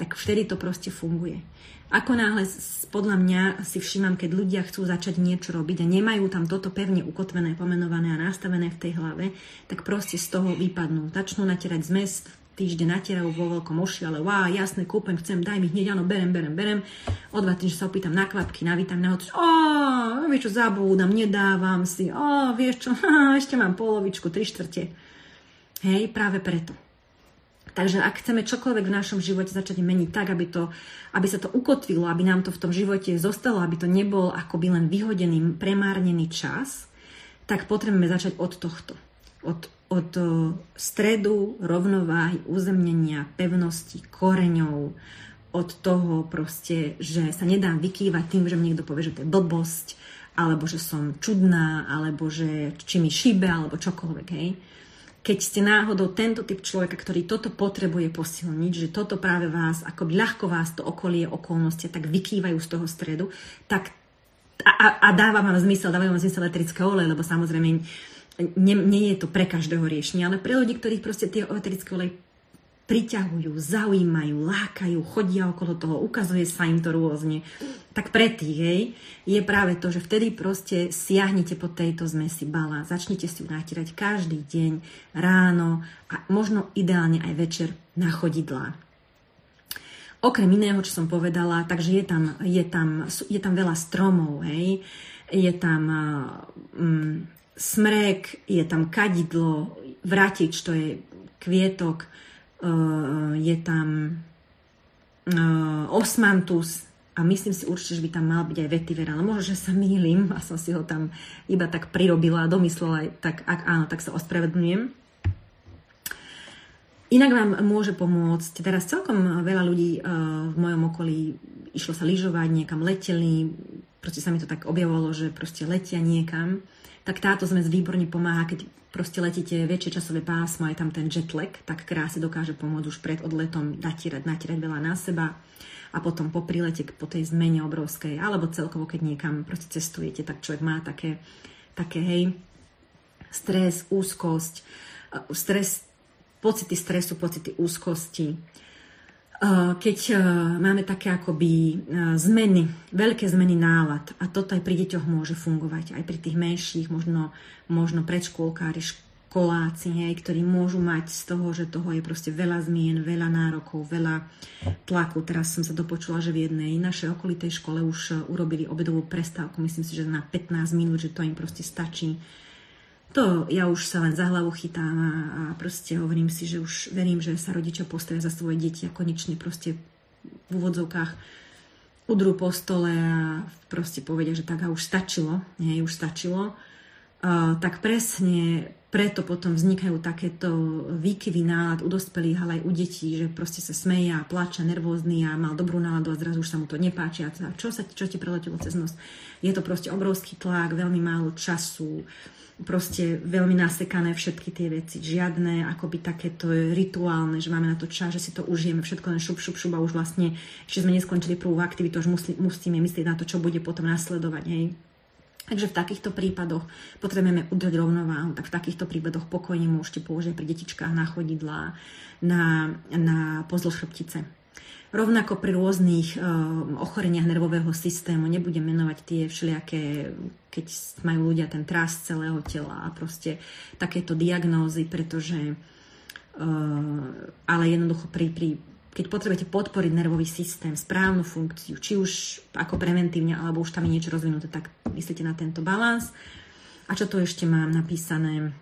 Tak vtedy to proste funguje. Ako náhle podľa mňa si všímam, keď ľudia chcú začať niečo robiť a nemajú tam toto pevne ukotvené, pomenované a nastavené v tej hlave, tak proste z toho vypadnú. Začnú natierať zmes, týždeň natierajú vo veľkom oši, ale wow, jasné, kúpem, chcem, daj mi hneď, áno, berem, berem, berem. O dva týždne sa opýtam na kvapky, na vitamín, na o, vieš čo, zabúdam, nedávam si, o, vieš čo, ešte mám polovičku, tri štvrte. Hej, práve preto. Takže ak chceme čokoľvek v našom živote začať meniť tak, aby, to, aby sa to ukotvilo, aby nám to v tom živote zostalo, aby to nebol akoby len vyhodený, premárnený čas, tak potrebujeme začať od tohto. Od, od stredu, rovnováhy, uzemnenia, pevnosti, koreňov, od toho proste, že sa nedám vykývať tým, že mi niekto povie, že to je blbosť, alebo že som čudná, alebo že či mi šíbe, alebo čokoľvek, hej. Keď ste náhodou tento typ človeka, ktorý toto potrebuje posilniť, že toto práve vás, ako ľahko vás to okolie, okolnosti tak vykývajú z toho stredu, tak a, a, a dáva vám zmysel, dávajú vám zmysel eterické olej, lebo samozrejme nie, nie je to pre každého riešenie, ale pre ľudí, ktorých proste tie eterické olej priťahujú, zaujímajú, lákajú, chodia okolo toho, ukazuje sa im to rôzne. Tak pre tých, hej, je práve to, že vtedy proste siahnete po tejto zmesi bala, začnite si ju natírať každý deň, ráno a možno ideálne aj večer na chodidlá. Okrem iného, čo som povedala, takže je tam, je tam, je tam veľa stromov, hej, je tam um, smrek, je tam kadidlo, vratič, to je kvietok, Eh, je tam eh, osmantus a myslím si určite, že by tam mal byť aj vetiver, ale možno, že sa mýlim a som si ho tam iba tak prirobila a domyslela, tak ak áno, tak sa ospravedlňujem. Inak vám môže pomôcť, teraz celkom veľa ľudí uh, v mojom okolí išlo sa lyžovať, niekam leteli, proste sa mi to tak objavovalo, že proste letia niekam, tak táto zmes výborne pomáha, keď proste letíte väčšie časové pásmo, aj tam ten jetlag, tak krásne dokáže pomôcť už pred odletom natierať, natierať veľa na seba a potom po prilete po tej zmene obrovskej, alebo celkovo, keď niekam proste cestujete, tak človek má také, také hej, stres, úzkosť, stres, pocity stresu, pocity úzkosti, keď máme také akoby zmeny, veľké zmeny nálad a toto aj pri deťoch môže fungovať, aj pri tých menších, možno, možno predškôlkári, školáci, hej, ktorí môžu mať z toho, že toho je proste veľa zmien, veľa nárokov, veľa tlaku. Teraz som sa dopočula, že v jednej našej okolitej škole už urobili obedovú prestávku, myslím si, že na 15 minút, že to im proste stačí to ja už sa len za hlavu chytám a, a proste hovorím si, že už verím, že sa rodičia postavia za svoje deti a konečne proste v úvodzovkách udrú po stole a proste povedia, že tak a už stačilo, nie, už stačilo. Uh, tak presne preto potom vznikajú takéto výkyvy nálad u dospelých, ale aj u detí, že proste sa smeje a plače, nervózny a mal dobrú náladu a zrazu už sa mu to nepáči a čo, sa, čo ti preletelo cez nos. Je to proste obrovský tlak, veľmi málo času, proste veľmi nasekané všetky tie veci. Žiadne akoby takéto rituálne, že máme na to čas, že si to užijeme, všetko len šup, šup, šup a už vlastne, ešte sme neskončili prvú aktivitu, už musí, musíme myslieť na to, čo bude potom nasledovať. Hej. Takže v takýchto prípadoch potrebujeme udržať rovnováhu, tak v takýchto prípadoch pokojne môžete použiť pri detičkách na chodidlá, na, na pozdĺž chrbtice. Rovnako pri rôznych um, ochoreniach nervového systému, nebudem menovať tie všelijaké, keď majú ľudia ten tras celého tela a proste takéto diagnózy, pretože uh, ale jednoducho pri, pri keď potrebujete podporiť nervový systém, správnu funkciu, či už ako preventívne, alebo už tam je niečo rozvinuté, tak myslíte na tento balans. A čo tu ešte mám napísané?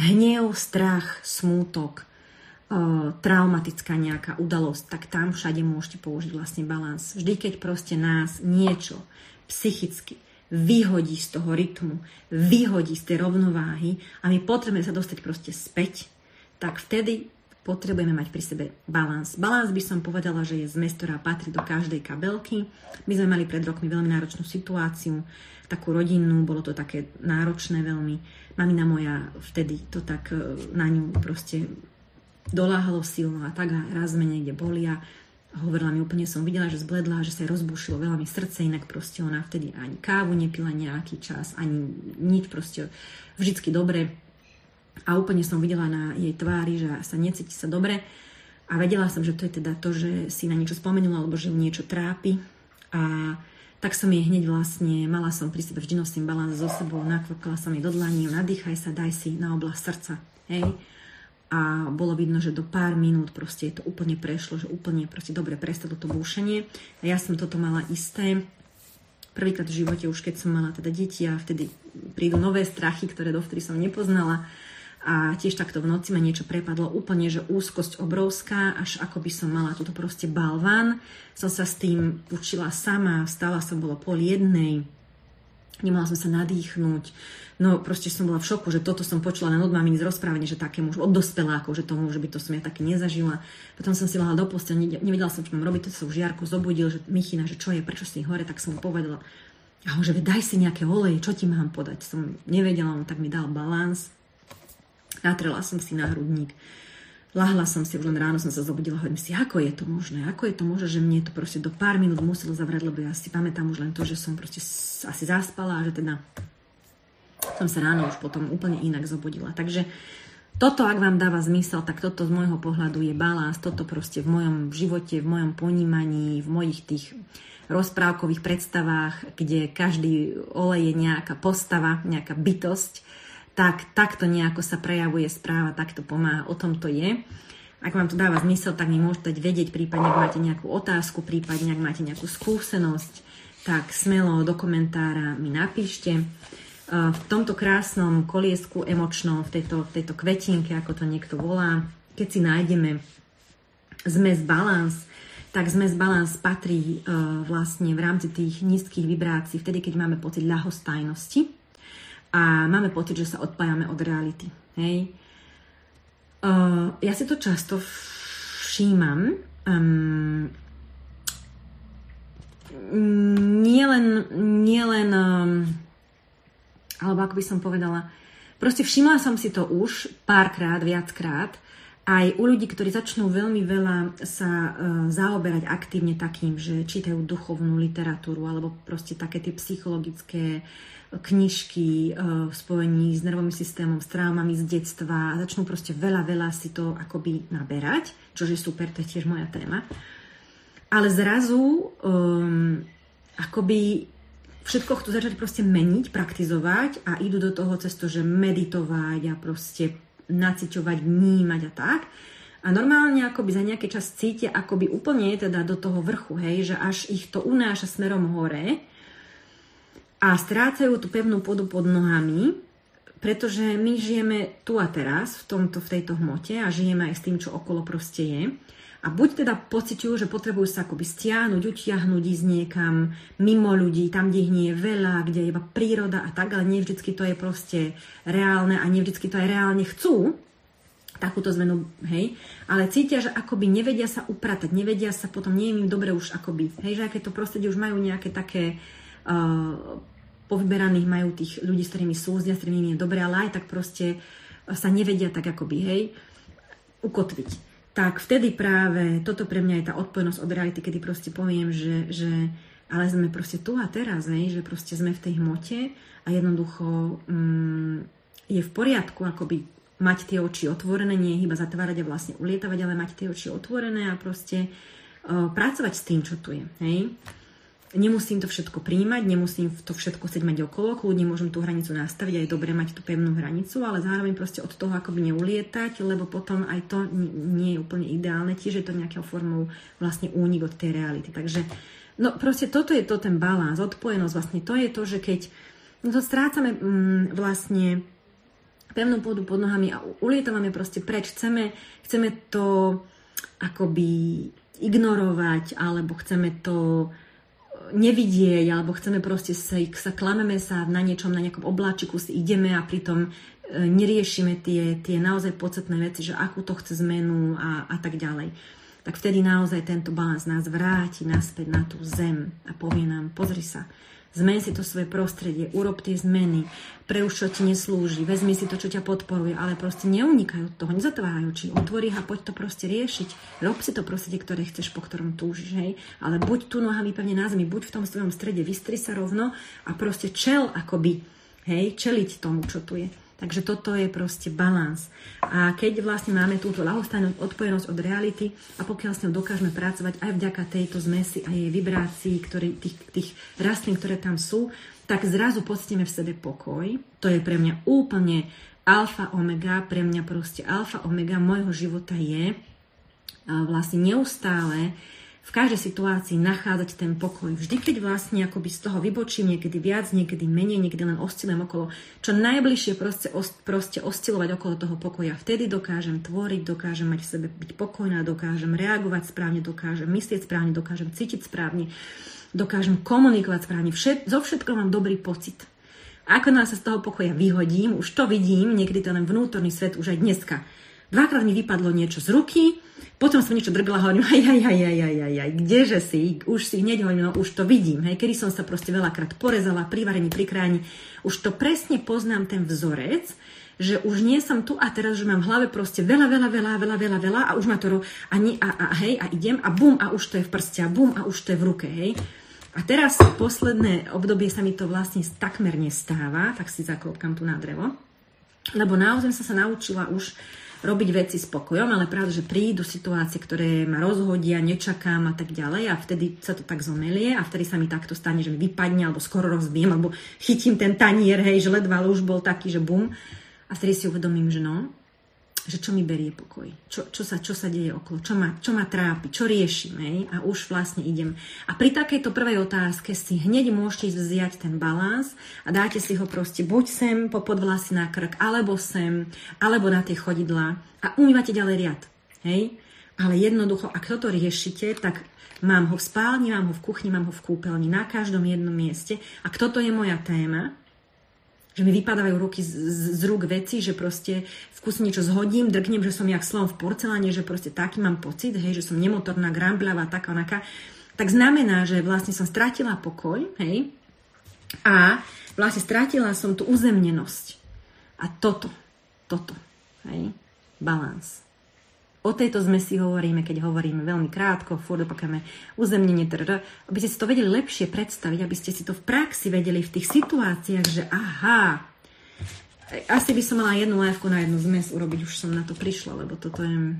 Hnev, strach, smútok, traumatická nejaká udalosť, tak tam všade môžete použiť vlastne balans. Vždy, keď proste nás niečo psychicky vyhodí z toho rytmu, vyhodí z tej rovnováhy a my potrebujeme sa dostať proste späť, tak vtedy potrebujeme mať pri sebe balans. Balans by som povedala, že je zmes, ktorá patrí do každej kabelky. My sme mali pred rokmi veľmi náročnú situáciu, takú rodinnú, bolo to také náročné veľmi. Mamina moja vtedy to tak e, na ňu proste doláhalo silno a tak a raz sme niekde boli a hovorila mi úplne, som videla, že zbledla, že sa rozbušilo veľa mi srdce, inak proste ona vtedy ani kávu nepila nejaký čas, ani nič proste, vždycky dobre. A úplne som videla na jej tvári, že sa necíti sa dobre. A vedela som, že to je teda to, že si na niečo spomenula, alebo že niečo trápi. A tak som jej hneď vlastne, mala som pri sebe vždy nosím balans so sebou, nakvapkala som jej do dlaní, nadýchaj sa, daj si na oblasť srdca. Hej a bolo vidno, že do pár minút proste to úplne prešlo, že úplne proste dobre prestalo to búšenie. A ja som toto mala isté. Prvýkrát v živote, už keď som mala teda deti a vtedy prídu nové strachy, ktoré dovtedy som nepoznala. A tiež takto v noci ma niečo prepadlo, úplne, že úzkosť obrovská, až ako by som mala túto proste balván. Som sa s tým učila sama, stala som, bolo pol jednej, Nemala som sa nadýchnuť. No proste som bola v šoku, že toto som počula len od maminy z rozprávania, že také už od dospelákov, že tomu, že by to som ja také nezažila. Potom som si lahla do postele, nevedela som, čo mám robiť, to sa už Jarko zobudil, že Michina, že čo je, prečo si hore, tak som mu povedala. A on, že daj si nejaké oleje, čo ti mám podať. Som nevedela, on tak mi dal balans. Natrela som si na hrudník Lahla som si, len ráno som sa zobudila, hovorím si, ako je to možné, ako je to možné, že mne to proste do pár minút muselo zavrať, lebo ja si pamätám už len to, že som proste asi zaspala a že teda som sa ráno už potom úplne inak zobudila. Takže toto, ak vám dáva zmysel, tak toto z môjho pohľadu je balans, toto proste v mojom živote, v mojom ponímaní, v mojich tých rozprávkových predstavách, kde každý olej je nejaká postava, nejaká bytosť, tak takto nejako sa prejavuje správa, takto pomáha, o tom to je. Ak vám to dáva zmysel, tak mi môžete dať vedieť, prípadne ak máte nejakú otázku, prípadne ak máte nejakú skúsenosť, tak smelo do komentára mi napíšte. V tomto krásnom koliesku emočnom, v tejto, v tejto kvetinke, ako to niekto volá, keď si nájdeme zmes balans, tak zmes balans patrí vlastne v rámci tých nízkych vibrácií, vtedy, keď máme pocit ľahostajnosti, a máme pocit, že sa odpájame od reality. Hej. Uh, ja si to často všímam. Um, nie len, nie len um, alebo ako by som povedala, proste všimla som si to už párkrát, viackrát, aj u ľudí, ktorí začnú veľmi veľa sa uh, zaoberať aktívne takým, že čítajú duchovnú literatúru alebo proste také tie psychologické knižky uh, v spojení s nervovým systémom, s traumami z detstva a začnú proste veľa, veľa si to akoby naberať, čo je super, to je tiež moja téma. Ale zrazu um, akoby všetko chcú začať proste meniť, praktizovať a idú do toho cez to, že meditovať a proste naciťovať, vnímať a tak. A normálne akoby za nejaký čas cítia akoby úplne teda do toho vrchu, hej, že až ich to unáša smerom hore a strácajú tú pevnú podu pod nohami, pretože my žijeme tu a teraz v, tomto, v tejto hmote a žijeme aj s tým, čo okolo proste je. A buď teda pociťujú, že potrebujú sa akoby stiahnuť, utiahnuť, ísť niekam mimo ľudí, tam, kde ich nie je veľa, kde je iba príroda a tak, ale nie to je proste reálne a nie vždycky to aj reálne chcú, takúto zmenu, hej, ale cítia, že akoby nevedia sa upratať, nevedia sa potom, nie im dobre už akoby, hej, že aké to prostredie už majú nejaké také uh, povyberaných, majú tých ľudí, s ktorými súznia, s ktorými je dobre, ale aj tak proste sa nevedia tak akoby, hej, ukotviť tak vtedy práve toto pre mňa je tá odpojnosť od reality, kedy proste poviem, že, že ale sme proste tu a teraz, ne? že proste sme v tej hmote a jednoducho mm, je v poriadku akoby mať tie oči otvorené, nie iba zatvárať a vlastne ulietavať, ale mať tie oči otvorené a proste uh, pracovať s tým, čo tu je. Hej? Nemusím to všetko príjmať, nemusím to všetko chcieť mať okolo, kľudne môžem tú hranicu nastaviť a je dobre mať tú pevnú hranicu, ale zároveň proste od toho akoby neulietať, lebo potom aj to nie je úplne ideálne, tiež je to nejakou formou vlastne únik od tej reality. Takže no proste toto je to ten balans, odpojenosť, vlastne to je to, že keď no to strácame mm, vlastne pevnú pôdu pod nohami a ulietávame proste preč, chceme, chceme to akoby ignorovať, alebo chceme to nevidieť, alebo chceme proste sa, sa klameme sa na niečom, na nejakom obláčiku si ideme a pritom e, neriešime tie, tie naozaj podstatné veci, že akú to chce zmenu a, a tak ďalej. Tak vtedy naozaj tento balans nás vráti naspäť na tú zem a povie nám, pozri sa, Zmen si to svoje prostredie, urob tie zmeny, pre už čo ti neslúži, vezmi si to, čo ťa podporuje, ale proste neunikajú od toho, nezatvárajú oči, otvorí a poď to proste riešiť. Rob si to prostredie, ktoré chceš, po ktorom túžiš, hej. Ale buď tu nohami pevne na zemi, buď v tom svojom strede, vystri sa rovno a proste čel akoby, hej, čeliť tomu, čo tu je. Takže toto je proste balans. A keď vlastne máme túto lahostajnosť, odpojenosť od reality a pokiaľ s ňou dokážeme pracovať aj vďaka tejto zmesi a jej vibrácií, ktorý, tých, tých rastlín, ktoré tam sú, tak zrazu pocítime v sebe pokoj. To je pre mňa úplne alfa omega, pre mňa proste alfa omega môjho života je vlastne neustále v každej situácii nachádzať ten pokoj. Vždy, keď vlastne akoby z toho vybočím, niekedy viac, niekedy menej, niekedy len oscilujem okolo, čo najbližšie proste, proste oscilovať okolo toho pokoja. Vtedy dokážem tvoriť, dokážem mať v sebe byť pokojná, dokážem reagovať správne, dokážem myslieť správne, dokážem cítiť správne, dokážem komunikovať správne. Všet, zo všetko mám dobrý pocit. Ako nás sa z toho pokoja vyhodím, už to vidím, niekedy to len vnútorný svet už aj dneska. Dvakrát mi vypadlo niečo z ruky, potom som niečo drgla, hovorím, aj, aj, aj, aj, aj, aj, aj, kdeže si, už si hneď hovorím, no už to vidím, hej, kedy som sa proste veľakrát porezala, pri varení, pri kráni, už to presne poznám ten vzorec, že už nie som tu a teraz, že mám v hlave proste veľa, veľa, veľa, veľa, veľa, veľa a už ma to a, nie, a, a hej, a idem a bum a už to je v prste a bum a už to je v ruke, hej. A teraz posledné obdobie sa mi to vlastne takmer nestáva, tak si zaklopkam tu na drevo, lebo naozaj som sa naučila už robiť veci spokojom, ale pravda, že prídu situácie, ktoré ma rozhodia, nečakám a tak ďalej a vtedy sa to tak zomelie a vtedy sa mi takto stane, že mi vypadne alebo skoro rozbijem alebo chytím ten tanier, hej, že ledva už bol taký, že bum. A vtedy si uvedomím, že no, že čo mi berie pokoj, čo, čo, sa, čo sa deje okolo, čo ma, čo ma trápi, čo riešim, hej? a už vlastne idem. A pri takejto prvej otázke si hneď môžete vziať ten balans a dáte si ho proste buď sem po podvlasy na krk, alebo sem, alebo na tie chodidlá a umývate ďalej riad. Hej? Ale jednoducho, ak toto riešite, tak mám ho v spálni, mám ho v kuchni, mám ho v kúpeľni, na každom jednom mieste. A toto je moja téma, že mi vypadávajú ruky z, z, z rúk veci, že proste v kuse niečo zhodím, drgnem, že som jak slon v porceláne, že proste taký mám pocit, hej, že som nemotorná, grambľavá, taká, onaká, tak znamená, že vlastne som stratila pokoj, hej, a vlastne stratila som tú uzemnenosť. A toto, toto, hej, balans. O tejto zmesi hovoríme, keď hovoríme veľmi krátko, furt opakujeme uzemnenie, trr, aby ste si to vedeli lepšie predstaviť, aby ste si to v praxi vedeli v tých situáciách, že aha, asi by som mala jednu lávku na jednu zmes urobiť, už som na to prišla, lebo toto je...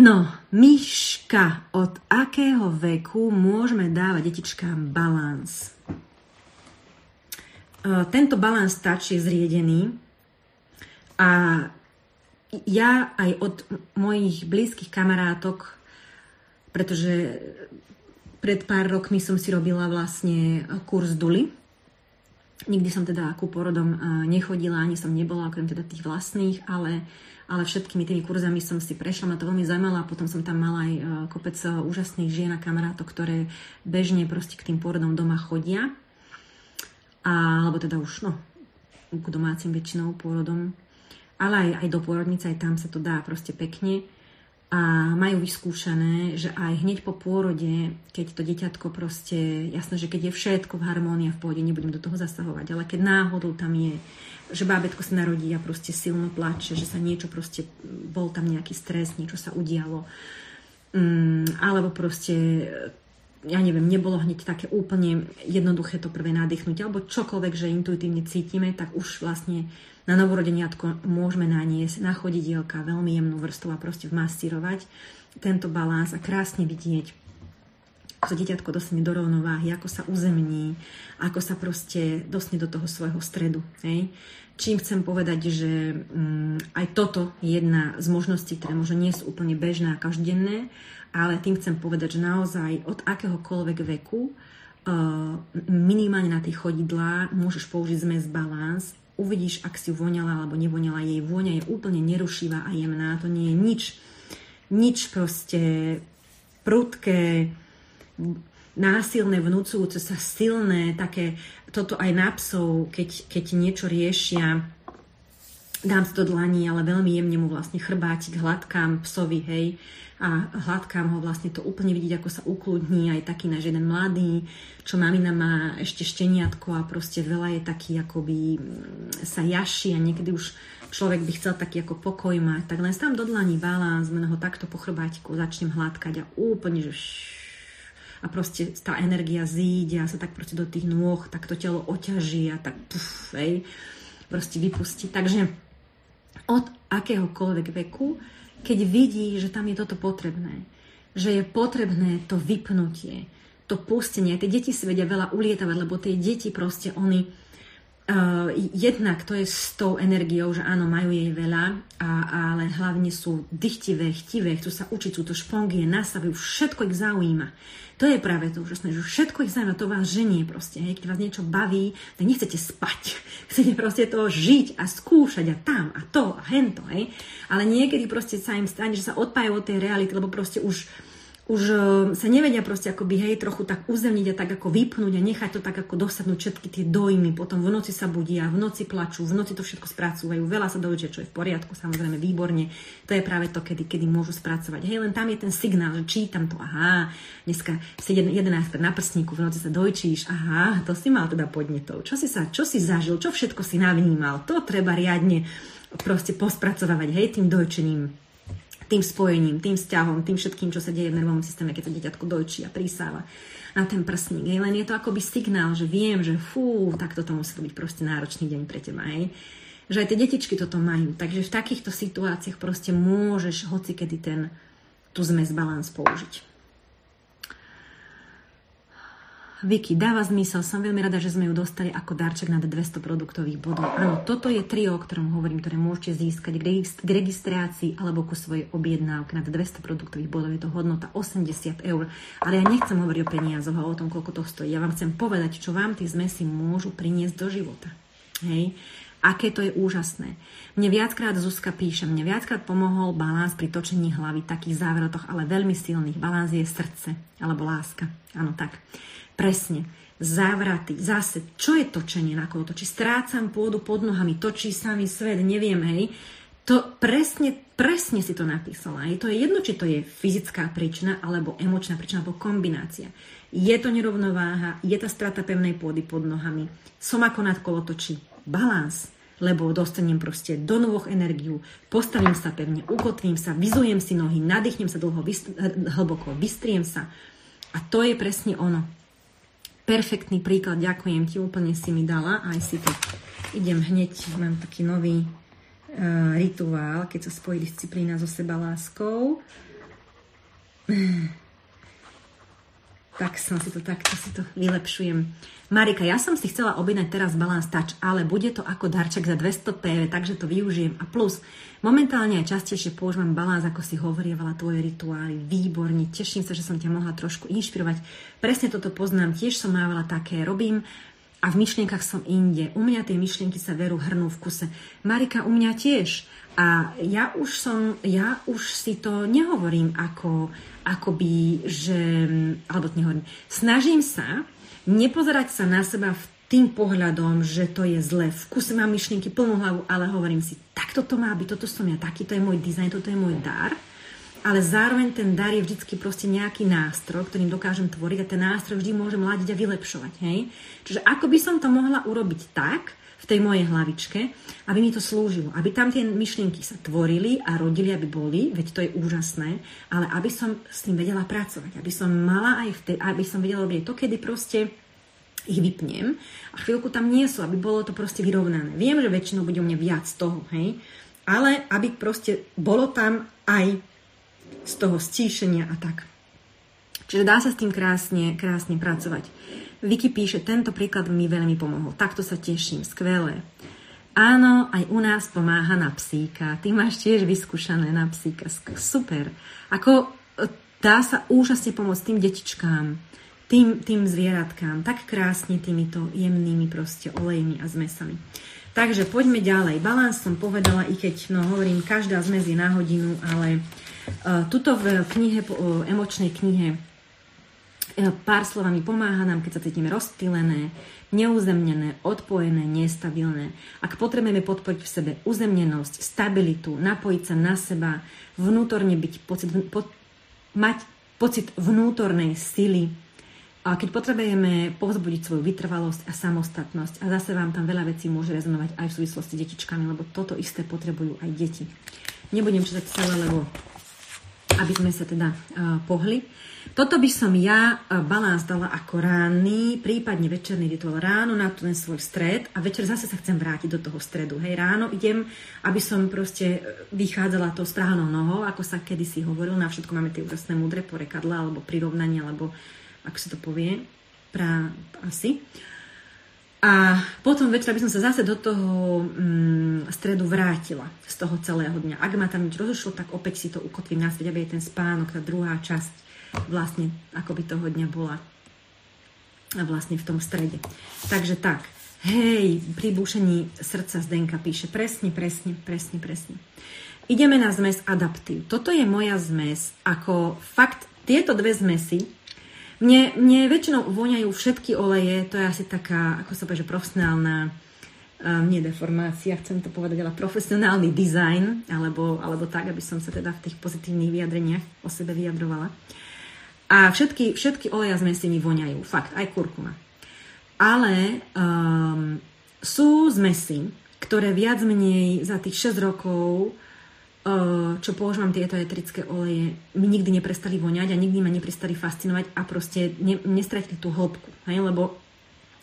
No, myška, od akého veku môžeme dávať detičkám balans? E, tento balans stačí zriedený a ja aj od mojich blízkych kamarátok, pretože pred pár rokmi som si robila vlastne kurz Duly. Nikdy som teda ku porodom nechodila, ani som nebola, okrem teda tých vlastných, ale, ale všetkými tými kurzami som si prešla, ma to veľmi zaujímalo a potom som tam mala aj kopec úžasných žien a kamarátok, ktoré bežne proste k tým porodom doma chodia. A, alebo teda už, no, k domácim väčšinou pôrodom ale aj, aj do pôrodnice, aj tam sa to dá proste pekne. A majú vyskúšané, že aj hneď po pôrode, keď to deťatko proste, jasné, že keď je všetko v harmónii a v pôde, nebudem do toho zasahovať, ale keď náhodou tam je, že bábetko sa narodí a proste silno plače, že sa niečo proste, bol tam nejaký stres, niečo sa udialo, mm, alebo proste ja neviem, nebolo hneď také úplne jednoduché to prvé nadýchnutie, alebo čokoľvek, že intuitívne cítime, tak už vlastne na novorodeniatko môžeme naniesť na chodidielka veľmi jemnú vrstvu a proste vmasírovať tento balans a krásne vidieť, ako sa dieťatko dostane do rovnováhy, ako sa uzemní, ako sa proste dostane do toho svojho stredu. Hej? Čím chcem povedať, že mm, aj toto je jedna z možností, ktoré možno nie sú úplne bežné a každodenné, ale tým chcem povedať, že naozaj od akéhokoľvek veku uh, minimálne na tie chodidlá môžeš použiť zmes balans uvidíš, ak si voňala alebo nevoňala, jej vôňa je úplne nerušivá a jemná. To nie je nič, nič proste prudké, násilné, vnúcujúce sa silné, také, toto aj na psov, keď, keď niečo riešia, dám si do dlaní, ale veľmi jemne mu vlastne chrbátik hladkám psovi, hej, a hladkám ho vlastne to úplne vidieť, ako sa ukludní, aj taký náš jeden mladý, čo mamina má ešte šteniatko a proste veľa je taký, akoby mm, sa jaší a niekedy už človek by chcel taký ako pokoj mať, tak len tam do dlaní balans, ho takto po chrbátiku začnem hladkať a úplne, že a proste tá energia zíde a sa tak proste do tých nôh, tak to telo oťaží a tak puf, hej, proste vypustí. Takže od akéhokoľvek veku, keď vidí, že tam je toto potrebné, že je potrebné to vypnutie, to pustenie. Tie deti si vedia veľa ulietavať, lebo tie deti proste, oni, Uh, jednak to je s tou energiou, že áno, majú jej veľa, a, ale hlavne sú dychtivé, chtivé, chcú sa učiť, sú to špongie, nastavujú, všetko ich zaujíma. To je práve to úžasné, že všetko ich zaujíma, to vás ženie proste. Hej. Keď vás niečo baví, tak nechcete spať. Chcete proste to žiť a skúšať a tam a to a hento. Hej. Ale niekedy proste sa im stane, že sa odpájajú od tej reality, lebo proste už už e, sa nevedia proste akoby, hej, trochu tak uzemniť a tak ako vypnúť a nechať to tak ako dosadnúť všetky tie dojmy, potom. V noci sa budia, v noci plačú, v noci to všetko spracúvajú, veľa sa dojde, čo je v poriadku, samozrejme výborne, to je práve to, kedy, kedy môžu spracovať. Hej, len tam je ten signál, že čítam to, aha, dneska si 11 na prsníku, v noci sa dojčíš, aha, to si mal teda podnetov, čo si, sa, čo si zažil, čo všetko si navnímal, to treba riadne proste pospracovávať, hej, tým dojčením tým spojením, tým vzťahom, tým všetkým, čo sa deje v nervovom systéme, keď sa dieťatko dojčí a prísáva na ten prsník. Hej. Len je to akoby signál, že viem, že fú, tak toto musí byť proste náročný deň pre teba. Hej. Že aj tie detičky toto majú. Takže v takýchto situáciách proste môžeš hoci kedy ten, tú zmes balans použiť. Vicky, dáva zmysel, som veľmi rada, že sme ju dostali ako darček na 200 produktových bodov. Áno, toto je trio, o ktorom hovorím, ktoré môžete získať k registrácii alebo ku svojej objednávke na 200 produktových bodov. Je to hodnota 80 eur. Ale ja nechcem hovoriť o peniazoch a o tom, koľko to stojí. Ja vám chcem povedať, čo vám tie zmesy môžu priniesť do života. Hej? Aké to je úžasné. Mne viackrát Zuzka píše, mne viackrát pomohol balans pri točení hlavy, takých záverotoch, ale veľmi silných. Balans je srdce, alebo láska. Áno, tak. Presne. Závraty. Zase, čo je točenie na kolo točí? Strácam pôdu pod nohami, točí sa mi svet, neviem, hej. To presne, presne si to napísala. Je to je jedno, či to je fyzická príčina, alebo emočná príčina, alebo kombinácia. Je to nerovnováha, je tá strata pevnej pôdy pod nohami. Som ako nad kolotočí. Balans lebo dostanem proste do nôh energiu, postavím sa pevne, ukotvím sa, vyzujem si nohy, nadýchnem sa dlho, vyst- hlboko, vystriem sa. A to je presne ono perfektný príklad, ďakujem ti, úplne si mi dala, aj si to idem hneď, mám taký nový uh, rituál, keď sa spojí disciplína so seba láskou. Tak som si to takto si to vylepšujem. Marika, ja som si chcela objednať teraz Balance Touch, ale bude to ako darček za 200 PV, takže to využijem. A plus, momentálne aj častejšie používam Balance, ako si hovorievala, tvoje rituály. Výborne, teším sa, že som ťa mohla trošku inšpirovať. Presne toto poznám, tiež som mávala také, robím a v myšlienkach som inde. U mňa tie myšlienky sa veru hrnú v kuse. Marika, u mňa tiež. A ja už som, ja už si to nehovorím ako, akoby, že, alebo nehovorím, snažím sa nepozerať sa na seba v tým pohľadom, že to je zle. V kuse mám myšlienky plnú hlavu, ale hovorím si, takto to má byť, toto som ja, taký to je môj dizajn, toto je môj dar ale zároveň ten dar je vždycky proste nejaký nástroj, ktorým dokážem tvoriť a ten nástroj vždy môžem ladiť a vylepšovať. Hej? Čiže ako by som to mohla urobiť tak, v tej mojej hlavičke, aby mi to slúžilo. Aby tam tie myšlienky sa tvorili a rodili, aby boli, veď to je úžasné, ale aby som s tým vedela pracovať. Aby som mala aj v tej, aby som vedela robiť to, kedy proste ich vypnem a chvíľku tam nie sú, aby bolo to proste vyrovnané. Viem, že väčšinou bude u mňa viac toho, hej, ale aby proste bolo tam aj z toho stíšenia a tak. Čiže dá sa s tým krásne, krásne pracovať. Vicky píše, tento príklad mi veľmi pomohol. Takto sa teším, skvelé. Áno, aj u nás pomáha na psíka. Ty máš tiež vyskúšané na psíka. Super. Ako e, dá sa úžasne pomôcť tým detičkám, tým, tým zvieratkám, tak krásne týmito jemnými proste olejmi a zmesami. Takže poďme ďalej. Balans som povedala, i keď, no hovorím, každá zmes je na hodinu, ale uh, tuto v knihe, uh, emočnej knihe pár slovami pomáha nám, keď sa cítime rozptýlené, neuzemnené, odpojené, nestabilné. Ak potrebujeme podporiť v sebe uzemnenosť, stabilitu, napojiť sa na seba, vnútorne byť pocit, po, mať pocit vnútornej sily, a keď potrebujeme povzbudiť svoju vytrvalosť a samostatnosť a zase vám tam veľa vecí môže rezonovať aj v súvislosti s detičkami, lebo toto isté potrebujú aj deti. Nebudem čítať celé, lebo aby sme sa teda uh, pohli. Toto by som ja uh, balans dala ako ranný, prípadne večerný rituál. Ráno na ten svoj stred a večer zase sa chcem vrátiť do toho stredu. Hej, ráno idem, aby som proste e, vychádzala tou správnou nohou, ako sa kedysi hovorilo, na všetko máme tie úžasné múdre porekadla, alebo prirovnania, alebo ako sa to povie, pra, asi. A potom večer by som sa zase do toho mm, stredu vrátila z toho celého dňa. Ak ma tam nič rozošlo, tak opäť si to ukotvím naspäť, aby je ten spánok, tá druhá časť vlastne akoby toho dňa bola vlastne v tom strede. Takže tak, hej, pri búšení srdca Zdenka píše presne, presne, presne, presne. Ideme na zmes adaptív. Toto je moja zmes, ako fakt, tieto dve zmesy mne, mne väčšinou voňajú všetky oleje, to je asi taká, ako sa povie, že profesionálna um, nie deformácia, chcem to povedať, ale profesionálny dizajn, alebo, alebo tak, aby som sa teda v tých pozitívnych vyjadreniach o sebe vyjadrovala. A všetky, všetky oleja zmesi mi voňajú, fakt, aj kurkuma. Ale um, sú zmesy, ktoré viac menej za tých 6 rokov čo používam tieto etrické oleje, mi nikdy neprestali voňať a nikdy ma neprestali fascinovať a proste ne, nestratili tú hĺbku. Hej? Lebo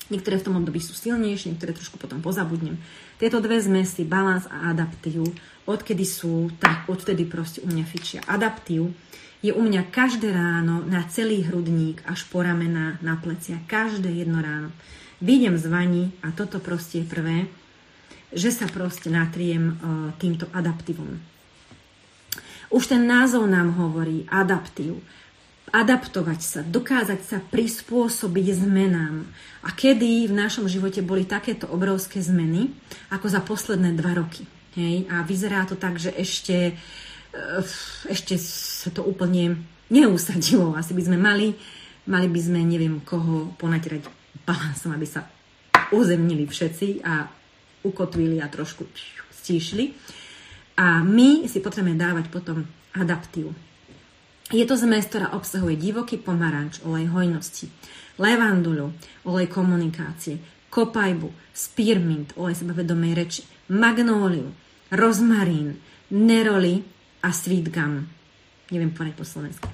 niektoré v tom období sú silnejšie, niektoré trošku potom pozabudnem. Tieto dve zmesy, balans a adaptív, odkedy sú, tak odtedy proste u mňa fičia. Adaptív je u mňa každé ráno na celý hrudník až po ramena, na plecia. Každé jedno ráno. Výjdem z vani a toto proste je prvé, že sa proste natriem uh, týmto adaptívom. Už ten názov nám hovorí adaptív. Adaptovať sa, dokázať sa prispôsobiť zmenám. A kedy v našom živote boli takéto obrovské zmeny, ako za posledné dva roky. Hej? A vyzerá to tak, že ešte, eh, ešte sa to úplne neusadilo. Asi by sme mali, mali by sme neviem koho ponaterať balansom, aby sa uzemnili všetci a ukotvili a trošku stíšli. A my si potrebujeme dávať potom adaptív. Je to zmes, ktorá obsahuje divoký pomaranč, olej hojnosti, levanduľu, olej komunikácie, kopajbu, spearmint, olej sebavedomej reči, magnóliu, rozmarín, neroli a sweet gum. Neviem povedať po slovensku.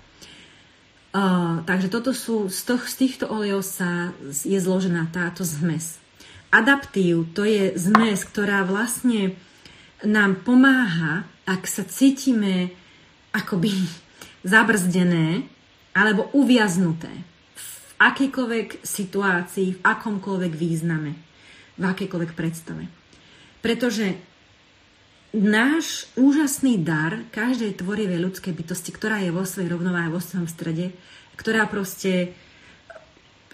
Uh, takže toto sú, z, to, z týchto olejov sa je zložená táto zmes. Adaptív to je zmes, ktorá vlastne nám pomáha, ak sa cítime akoby zabrzdené alebo uviaznuté v akýkoľvek situácii, v akomkoľvek význame, v akýkoľvek predstave. Pretože náš úžasný dar každej tvorivej ľudskej bytosti, ktorá je vo svojej rovnováhe, vo svojom strede, ktorá proste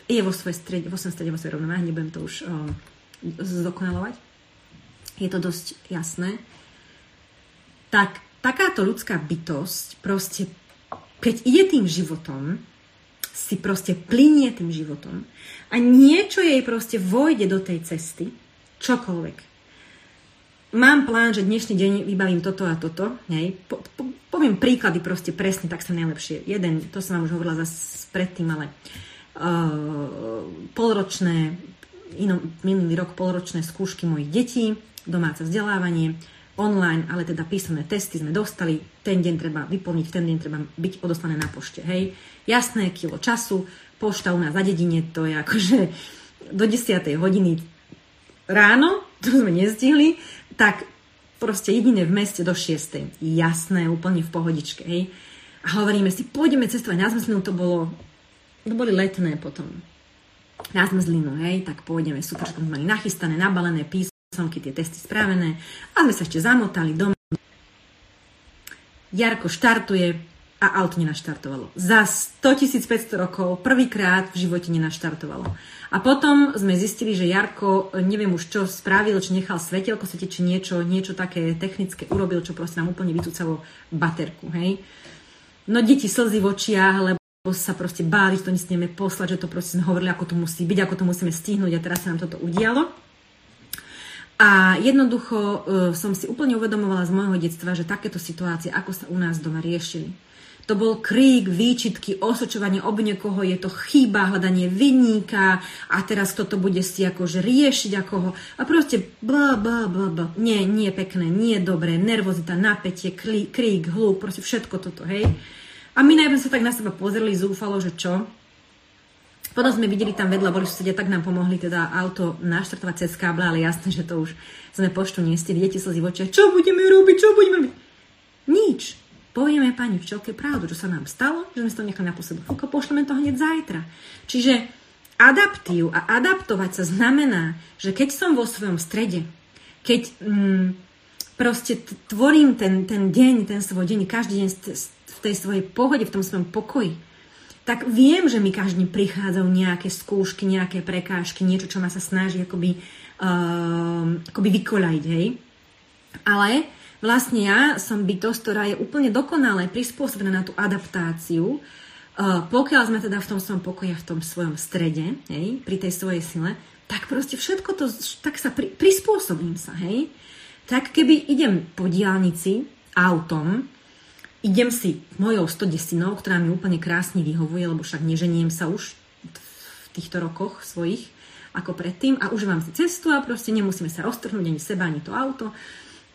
je vo svojej strede, vo svojom strede, vo svojej rovnováhe, nebudem to už o, zdokonalovať, je to dosť jasné, tak takáto ľudská bytosť proste, keď ide tým životom, si proste plinie tým životom a niečo jej proste vojde do tej cesty, čokoľvek. Mám plán, že dnešný deň vybavím toto a toto, hej. Po, po, poviem príklady proste presne, tak sa najlepšie. Jeden, to som vám už hovorila zase predtým, ale uh, polročné, inom, minulý rok polročné skúšky mojich detí, domáce vzdelávanie, online, ale teda písomné testy sme dostali, ten deň treba vyplniť, ten deň treba byť odoslané na pošte, hej. Jasné, kilo času, pošta u nás za dedine, to je akože do 10. hodiny ráno, to sme nestihli, tak proste jedine v meste do 6. Jasné, úplne v pohodičke, hej. A hovoríme si, pôjdeme cestovať na zmrzlinu, to bolo, to boli letné potom. Na zmrzlinu, hej, tak pôjdeme, super, sme mali nachystané, nabalené pís somky tie testy spravené a sme sa ešte zamotali doma. Jarko štartuje a auto nenaštartovalo. Za 100 500 rokov prvýkrát v živote nenaštartovalo. A potom sme zistili, že Jarko, neviem už čo spravil, či nechal svetelko svetiť, či niečo, niečo také technické urobil, čo proste nám úplne vycúcalo baterku, hej. No deti slzy v očiach, lebo sa proste báli, že to nesmieme poslať, že to proste sme hovorili, ako to musí byť, ako to musíme stihnúť a teraz sa nám toto udialo. A jednoducho uh, som si úplne uvedomovala z môjho detstva, že takéto situácie, ako sa u nás doma riešili. To bol krík, výčitky, osočovanie ob niekoho, je to chyba, hľadanie vinníka a teraz kto to bude si akože riešiť, ako ho... A proste bla, bla, bla, bla. Nie, nie pekné, nie dobré, nervozita, napätie, krík, hluk, proste všetko toto, hej. A my najprv sa tak na seba pozreli zúfalo, že čo? Potom sme videli tam vedľa, boli susedia, tak nám pomohli teda auto naštartovať cez káble, ale jasné, že to už sme poštu nestili, deti slzy v. Čo budeme robiť, čo budeme robiť? Nič. Povieme pani včelke pravdu, čo sa nám stalo, že sme to nechali na poslednú chvíľku, pošleme to hneď zajtra. Čiže adaptív a adaptovať sa znamená, že keď som vo svojom strede, keď mm, proste tvorím ten, ten deň, ten svoj deň, každý deň v tej svojej pohode, v tom svojom pokoji, tak viem, že mi každý prichádzajú nejaké skúšky, nejaké prekážky, niečo, čo ma sa snaží akoby, uh, akoby vykoľajiť, hej. Ale vlastne ja som bytosť, ktorá je úplne dokonale prispôsobená na tú adaptáciu, uh, pokiaľ sme teda v tom svojom pokoji v tom svojom strede, hej, pri tej svojej sile, tak proste všetko to, tak sa pri, prispôsobím sa, hej. Tak keby idem po diálnici autom, idem si mojou 110, ktorá mi úplne krásne vyhovuje, lebo však neženiem sa už v týchto rokoch svojich ako predtým a užívam si cestu a proste nemusíme sa roztrhnúť ani seba, ani to auto.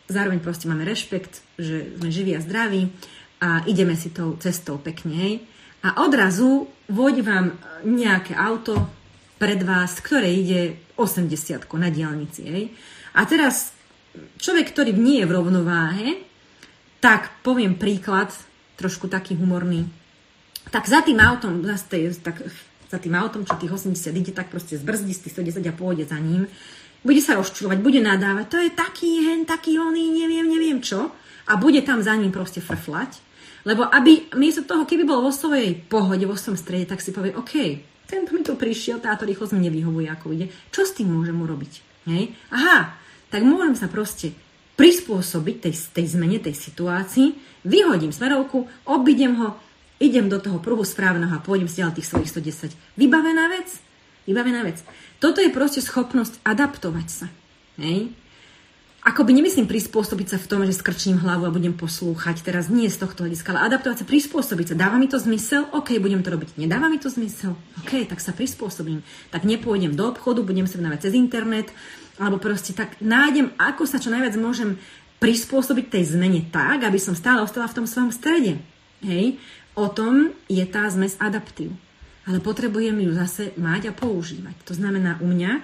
Zároveň proste máme rešpekt, že sme živí a zdraví a ideme si tou cestou pekne. A odrazu vôjde vám nejaké auto pred vás, ktoré ide 80 na diálnici. A teraz človek, ktorý nie je v rovnováhe, tak poviem príklad, trošku taký humorný. Tak za tým autom, za, tej, tak, za tým autom, čo tých 80 ide, tak proste zbrzdí z tých 110 a pôjde za ním. Bude sa rozčulovať, bude nadávať, to je taký hen, taký oný, neviem, neviem čo. A bude tam za ním proste frflať. Lebo aby miesto toho, keby bol vo svojej pohode, vo svojom strede, tak si povie, OK, tento mi tu prišiel, táto rýchlosť mi nevyhovuje, ako ide. Čo s tým môžem urobiť? Hej? Aha, tak môžem sa proste prispôsobiť tej, tej zmene, tej situácii, vyhodím smerovku, obidem ho, idem do toho pruhu správneho a pôjdem si tých svojich 110. Vybavená vec? Vybavená vec. Toto je proste schopnosť adaptovať sa. Hej? Akoby nemyslím prispôsobiť sa v tom, že skrčím hlavu a budem poslúchať. Teraz nie z tohto hľadiska, ale adaptovať sa, prispôsobiť sa. Dáva mi to zmysel? OK, budem to robiť. Nedáva mi to zmysel? OK, tak sa prispôsobím. Tak nepôjdem do obchodu, budem sa vnávať cez internet, alebo proste tak nájdem, ako sa čo najviac môžem prispôsobiť tej zmene tak, aby som stále ostala v tom svojom strede. Hej? O tom je tá zmes adaptív. Ale potrebujem ju zase mať a používať. To znamená u mňa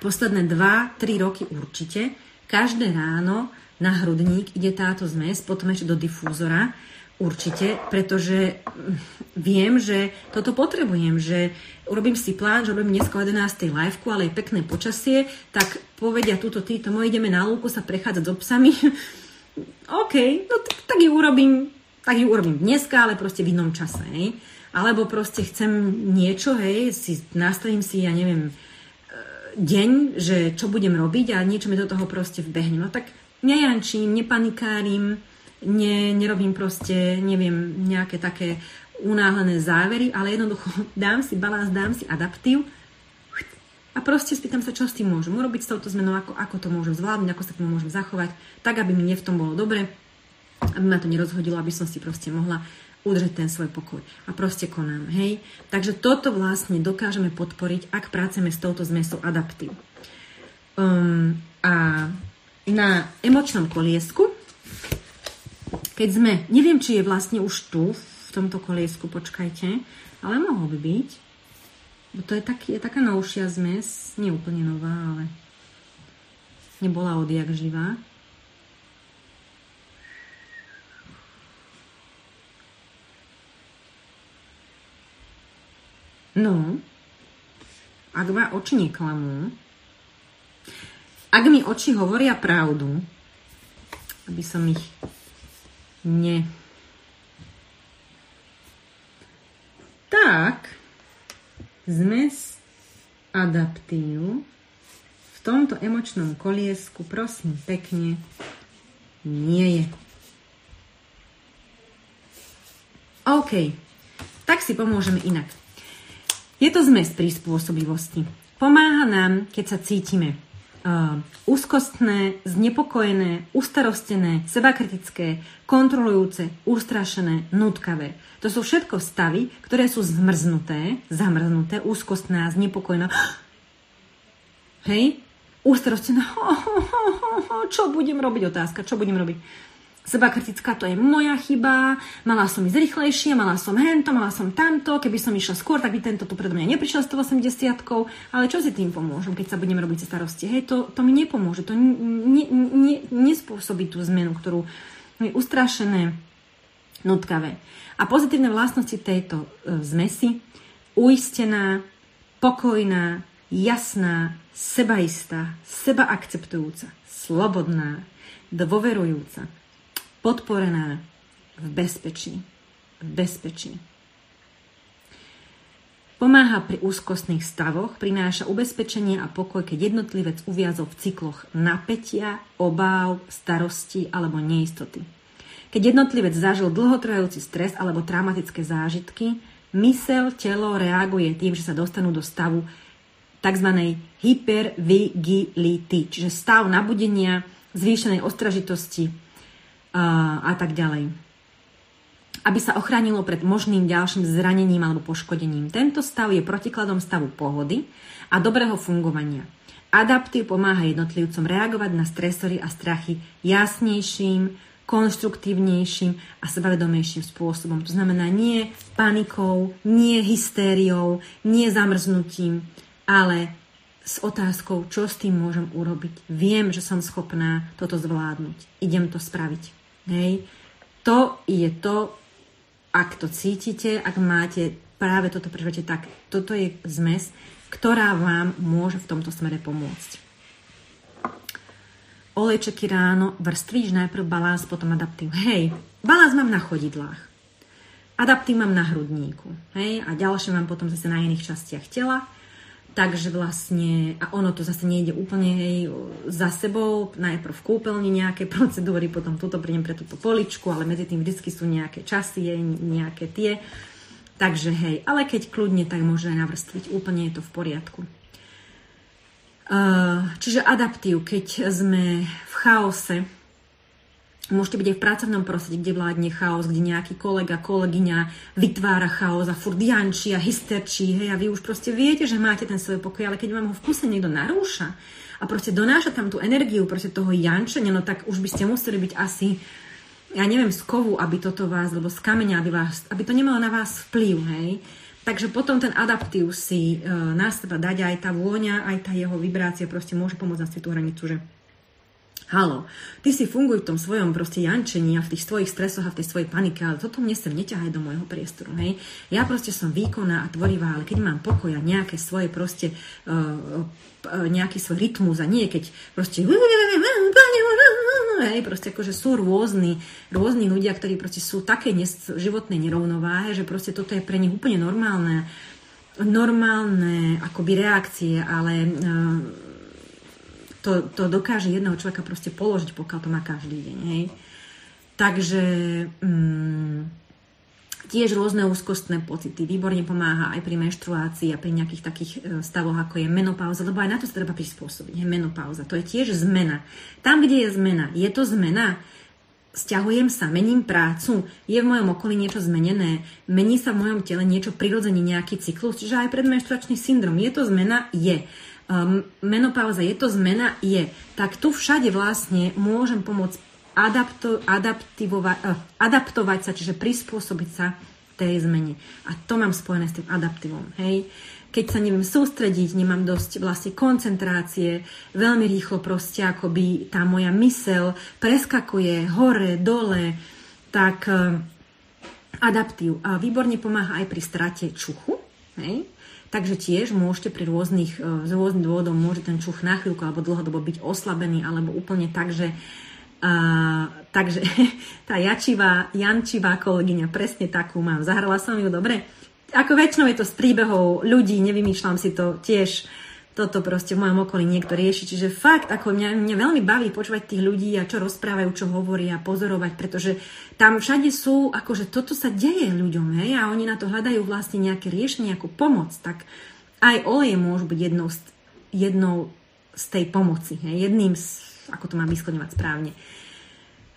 posledné 2-3 roky určite, každé ráno na hrudník ide táto zmes, potom ešte do difúzora, Určite, pretože viem, že toto potrebujem, že urobím si plán, že robím dnes o 11. liveku, ale je pekné počasie, tak povedia túto títo moji, ideme na lúku sa prechádzať s obsami. OK, no tak, tak ju urobím, tak ju urobím dneska, ale proste v inom čase, hej. Alebo proste chcem niečo, hej, si nastavím si, ja neviem, e, deň, že čo budem robiť a niečo mi do toho proste vbehne. No tak nejančím, nepanikárim, ne, nerobím proste, neviem, nejaké také unáhlené závery, ale jednoducho dám si balans, dám si adaptív a proste spýtam sa, čo s tým môžem urobiť s touto zmenou, ako, ako to môžem zvládnuť, ako sa tým môžem zachovať, tak, aby mi v tom bolo dobre, aby ma to nerozhodilo, aby som si proste mohla udržať ten svoj pokoj. A proste konám, hej? Takže toto vlastne dokážeme podporiť, ak pracujeme s touto zmesou adaptív. Um, a na emočnom koliesku keď sme, neviem, či je vlastne už tu, v tomto koliesku, počkajte, ale mohol by byť. Bo to je, tak, je taká novšia zmes, nie úplne nová, ale nebola odjak živá. No, ak ma oči neklamú, ak mi oči hovoria pravdu, aby som ich nie. Tak, zmes adaptív v tomto emočnom koliesku, prosím pekne, nie je. OK. tak si pomôžeme inak. Je to zmes prispôsobivosti. Pomáha nám, keď sa cítime úzkostné, znepokojené, ustarostené, sebakritické, kontrolujúce, ustrašené, nutkavé. To sú všetko stavy, ktoré sú zmrznuté, zamrznuté, úzkostná, znepokojená. Hej? Ústarostená. Čo budem robiť? Otázka. Čo budem robiť? Seba kritická, to je moja chyba, mala som ísť rýchlejšie, mala som hento, mala som tamto, keby som išla skôr, tak by tento tu predo mňa neprišiel s 180 ale čo si tým pomôžem, keď sa budem robiť starosti? Hej, to, to mi nepomôže, to ne, ne, nespôsobí tú zmenu, ktorú je ustrašené, nutkavé. A pozitívne vlastnosti tejto e, zmesi, uistená, pokojná, jasná, sebaistá, sebaakceptujúca, slobodná, dôverujúca, podporená v bezpečí. V bezpečí. Pomáha pri úzkostných stavoch, prináša ubezpečenie a pokoj, keď jednotlivec uviazol v cykloch napätia, obáv, starosti alebo neistoty. Keď jednotlivec zažil dlhotrvajúci stres alebo traumatické zážitky, mysel, telo reaguje tým, že sa dostanú do stavu tzv. hypervigility, čiže stav nabudenia, zvýšenej ostražitosti, a, tak ďalej. Aby sa ochránilo pred možným ďalším zranením alebo poškodením. Tento stav je protikladom stavu pohody a dobrého fungovania. Adaptív pomáha jednotlivcom reagovať na stresory a strachy jasnejším, konštruktívnejším a sebavedomejším spôsobom. To znamená nie panikou, nie hystériou, nie zamrznutím, ale s otázkou, čo s tým môžem urobiť. Viem, že som schopná toto zvládnuť. Idem to spraviť. Hej. To je to, ak to cítite, ak máte práve toto prežívate tak, toto je zmes, ktorá vám môže v tomto smere pomôcť. Olejčeky ráno, vrstvíš najprv balans, potom adaptív. Hej, balans mám na chodidlách. Adaptív mám na hrudníku. Hej, a ďalšie mám potom zase na iných častiach tela Takže vlastne, a ono to zase nejde úplne hej, za sebou, najprv v kúpeľni nejaké procedúry, potom tuto prídem pre túto poličku, ale medzi tým vždy sú nejaké časy, nejaké tie. Takže hej, ale keď kľudne, tak môže aj navrstviť, úplne je to v poriadku. Uh, čiže adaptív, keď sme v chaose, Môžete byť aj v pracovnom prostredí, kde vládne chaos, kde nejaký kolega, kolegyňa vytvára chaos a furt jančí a hysterčí, hej, a vy už proste viete, že máte ten svoj pokoj, ale keď vám ho v kuse niekto narúša a proste donáša tam tú energiu proste toho jančenia, no tak už by ste museli byť asi ja neviem, z kovu, aby toto vás, alebo z kameňa, aby, vás, aby to nemalo na vás vplyv, hej. Takže potom ten adaptív si e, na seba dať aj tá vôňa, aj tá jeho vibrácia proste môže pomôcť na tú hranicu, že Halo, ty si funguj v tom svojom proste jančení a v tých svojich stresoch a v tej svojej panike, ale toto mne sem neťahaj do môjho priestoru, hej. Ja proste som výkonná a tvorivá, ale keď mám pokoj a nejaké svoje proste, uh, uh, nejaký svoj rytmus a nie keď proste hej, proste akože sú rôzni, rôzni ľudia, ktorí proste sú také životné nerovnováhe, že proste toto je pre nich úplne normálne, normálne akoby reakcie, ale uh, to, to dokáže jedného človeka proste položiť, pokiaľ to má každý deň. Hej. Takže mm, tiež rôzne úzkostné pocity. Výborne pomáha aj pri menštruácii a pri nejakých takých e, stavoch, ako je menopauza, lebo aj na to sa treba prispôsobiť. Je menopauza. To je tiež zmena. Tam, kde je zmena, je to zmena, Sťahujem sa, mením prácu, je v mojom okolí niečo zmenené, mení sa v mojom tele niečo prirodzene, nejaký cyklus, čiže aj predmenštruačný syndrom. Je to zmena? Je menopauza, je to zmena? Je. Tak tu všade vlastne môžem pomôcť adapto, uh, adaptovať sa, čiže prispôsobiť sa tej zmene. A to mám spojené s tým adaptívom. Hej? Keď sa neviem sústrediť, nemám dosť vlastne koncentrácie, veľmi rýchlo proste akoby tá moja mysel preskakuje hore, dole, tak uh, adaptív. A výborne pomáha aj pri strate čuchu. Hej? Takže tiež môžete pri rôznych, e, z rôznych dôvodov môže ten čuch na chvíľku alebo dlhodobo byť oslabený alebo úplne tak, že Uh, takže tá jačivá, jančivá kolegyňa, presne takú mám. Zahrala som ju dobre. Ako väčšinou je to z príbehov ľudí, nevymýšľam si to tiež. Toto proste v mojom okolí niekto rieši. Čiže fakt, ako mňa, mňa veľmi baví počúvať tých ľudí a čo rozprávajú, čo hovoria, pozorovať, pretože tam všade sú, akože toto sa deje ľuďom, hej, a oni na to hľadajú vlastne nejaké riešenie, nejakú pomoc, tak aj oleje môžu byť jednou z, jednou z tej pomoci, hej, jedným z, ako to mám vyskloňovať správne.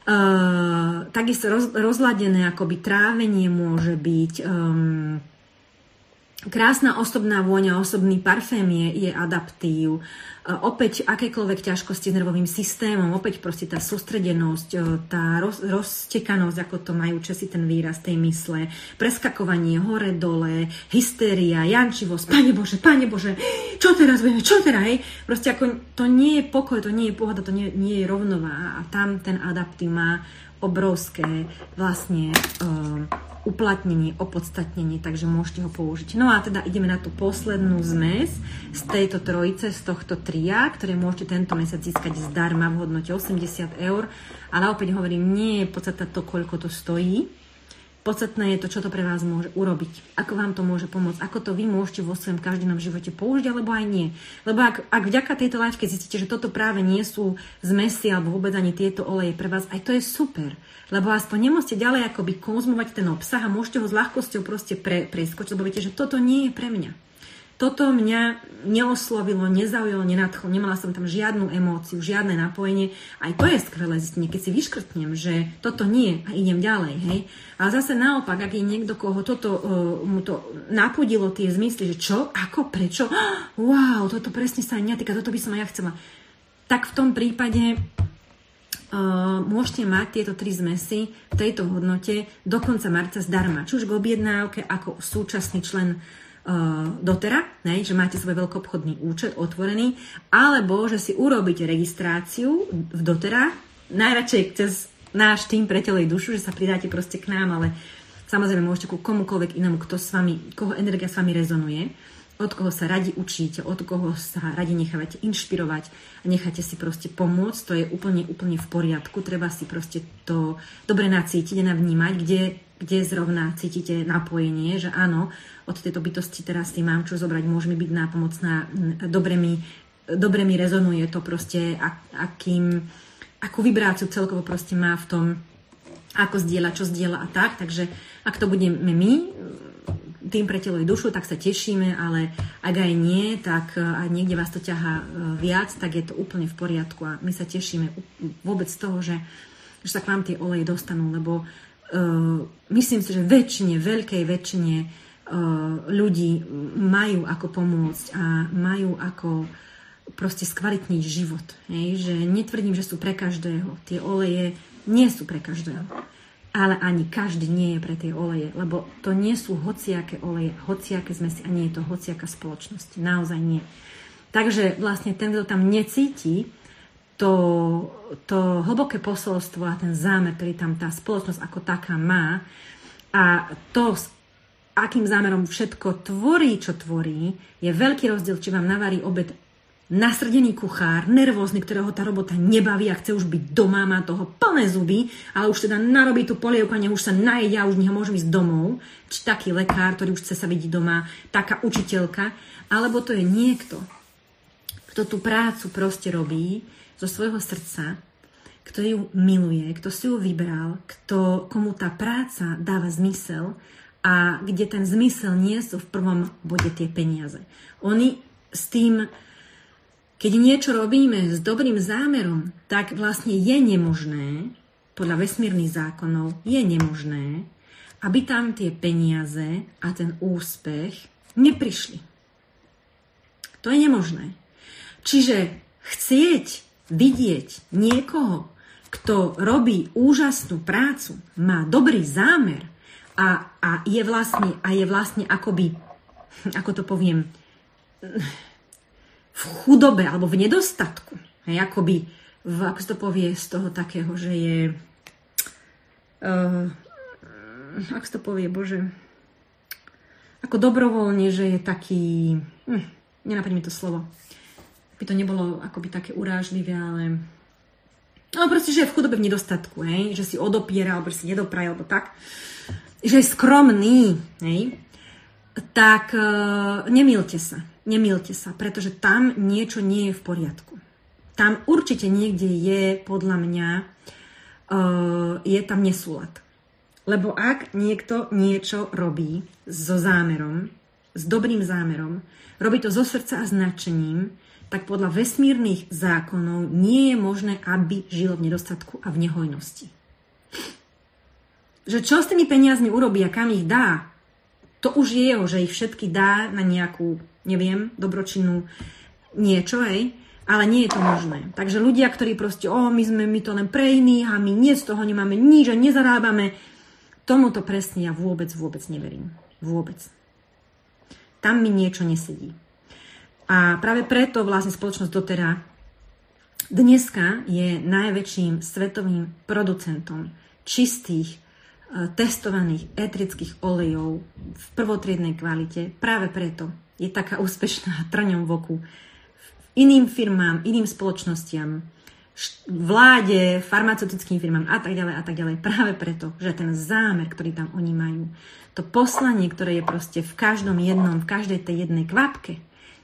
Uh, takisto roz, rozladené akoby trávenie môže byť, um, Krásna osobná vôňa, osobný parfém je, je adaptív. E, opäť akékoľvek ťažkosti s nervovým systémom, opäť proste tá sústredenosť, e, tá roz, roztekanosť, ako to majú Česi ten výraz tej mysle, preskakovanie hore-dole, hystéria, jančivosť, Pane Bože, Pane Bože, čo teraz budeme, čo teraz, hej? Proste ako to nie je pokoj, to nie je pohoda, to nie, nie je rovnová a tam ten adaptív má obrovské vlastne uh, uplatnenie, opodstatnenie, takže môžete ho použiť. No a teda ideme na tú poslednú zmes z tejto trojice, z tohto tria, ktoré môžete tento mesiac získať zdarma v hodnote 80 eur. Ale opäť hovorím, nie je podstata to, koľko to stojí, Podstatné je to, čo to pre vás môže urobiť, ako vám to môže pomôcť, ako to vy môžete vo svojom každodennom živote použiť, alebo aj nie. Lebo ak, ak vďaka tejto láčke zistíte, že toto práve nie sú zmesy alebo vôbec ani tieto oleje pre vás, aj to je super. Lebo aspoň nemusíte ďalej akoby konzumovať ten obsah a môžete ho s ľahkosťou proste pre, preskočiť, lebo viete, že toto nie je pre mňa toto mňa neoslovilo, nezaujalo, nenadchlo, nemala som tam žiadnu emóciu, žiadne napojenie. Aj to je skvelé zistenie, keď si vyškrtnem, že toto nie a idem ďalej, hej. Ale zase naopak, ak je niekto, koho toto, uh, mu to napudilo tie zmysly, že čo, ako, prečo, wow, toto presne sa aj netýka, toto by som aj ja chcela. Tak v tom prípade Uh, môžete mať tieto tri zmesy v tejto hodnote do konca marca zdarma. Či už k objednávke ako súčasný člen dotera, ne, že máte svoj veľkoobchodný účet otvorený, alebo že si urobíte registráciu v dotera, najradšej cez náš tým pre telej dušu, že sa pridáte proste k nám, ale samozrejme môžete ku komukoľvek inému, kto s vami, koho energia s vami rezonuje, od koho sa radi učíte, od koho sa radi nechávate inšpirovať a necháte si proste pomôcť, to je úplne, úplne v poriadku, treba si proste to dobre nacítiť a navnímať, kde, kde zrovna cítite napojenie, že áno, od tejto bytosti teraz si mám čo zobrať, môže mi byť nápomocná, dobre mi, dobre mi rezonuje to proste, akým, akú vibráciu celkovo proste má v tom, ako zdieľa, čo zdieľa a tak. Takže ak to budeme my, tým pre telo dušu, tak sa tešíme, ale ak aj nie, tak aj niekde vás to ťaha e, viac, tak je to úplne v poriadku a my sa tešíme vôbec z toho, že, že sa k vám tie oleje dostanú, lebo myslím si, že väčšine, veľkej väčšine Eh, ľudí majú ako pomôcť a majú ako proste skvalitniť život. Hej? Že netvrdím, že sú pre každého. Tie oleje nie sú pre každého. Ale ani každý nie je pre tie oleje, lebo to nie sú hociaké oleje, hociaké zmesi a nie je to hociaká spoločnosť. Naozaj nie. Takže vlastne ten, kto tam necíti, to, to hlboké posolstvo a ten zámer, ktorý tam tá spoločnosť ako taká má a to, akým zámerom všetko tvorí, čo tvorí, je veľký rozdiel, či vám navarí obed nasrdený kuchár, nervózny, ktorého tá robota nebaví a chce už byť doma, má toho plné zuby, ale už teda narobí tú polievku a už sa najedia už nech môžem ísť domov. Či taký lekár, ktorý už chce sa vidieť doma, taká učiteľka, alebo to je niekto, kto tú prácu proste robí zo svojho srdca, kto ju miluje, kto si ju vybral, kto, komu tá práca dáva zmysel a kde ten zmysel nie sú v prvom bode tie peniaze. Oni s tým, keď niečo robíme s dobrým zámerom, tak vlastne je nemožné, podľa vesmírnych zákonov, je nemožné, aby tam tie peniaze a ten úspech neprišli. To je nemožné. Čiže chcieť vidieť niekoho, kto robí úžasnú prácu, má dobrý zámer a, a je vlastne, a je vlastne akoby, ako to poviem, v chudobe alebo v nedostatku. Hej, akoby, v, ako to povie z toho takého, že je, uh, ako to povie, bože, ako dobrovoľne, že je taký, hm, nenapadne mi to slovo, by to nebolo akoby také urážlivé, ale no proste, že je v chudobe v nedostatku, hej, že si odopiera, alebo si nedopraje, alebo tak že je skromný, hej, tak uh, nemilte sa. nemilte sa, pretože tam niečo nie je v poriadku. Tam určite niekde je, podľa mňa, uh, je tam nesúlad. Lebo ak niekto niečo robí so zámerom, s dobrým zámerom, robí to zo srdca a značením, tak podľa vesmírnych zákonov nie je možné, aby žil v nedostatku a v nehojnosti. Že čo s tými peniazmi urobí a kam ich dá, to už je jeho, že ich všetky dá na nejakú, neviem, dobročinnú niečo, hej, ale nie je to možné. Takže ľudia, ktorí proste, o, my sme my to len pre iných a my nie z toho nemáme nič a nezarábame, tomuto presne ja vôbec, vôbec neverím. Vôbec. Tam mi niečo nesedí. A práve preto vlastne spoločnosť Dotera dneska je najväčším svetovým producentom čistých, e, testovaných etrických olejov v prvotriednej kvalite. Práve preto je taká úspešná trňom v oku iným firmám, iným spoločnostiam, vláde, farmaceutickým firmám a tak ďalej a tak ďalej. Práve preto, že ten zámer, ktorý tam oni majú, to poslanie, ktoré je proste v každom jednom, v každej tej jednej kvapke,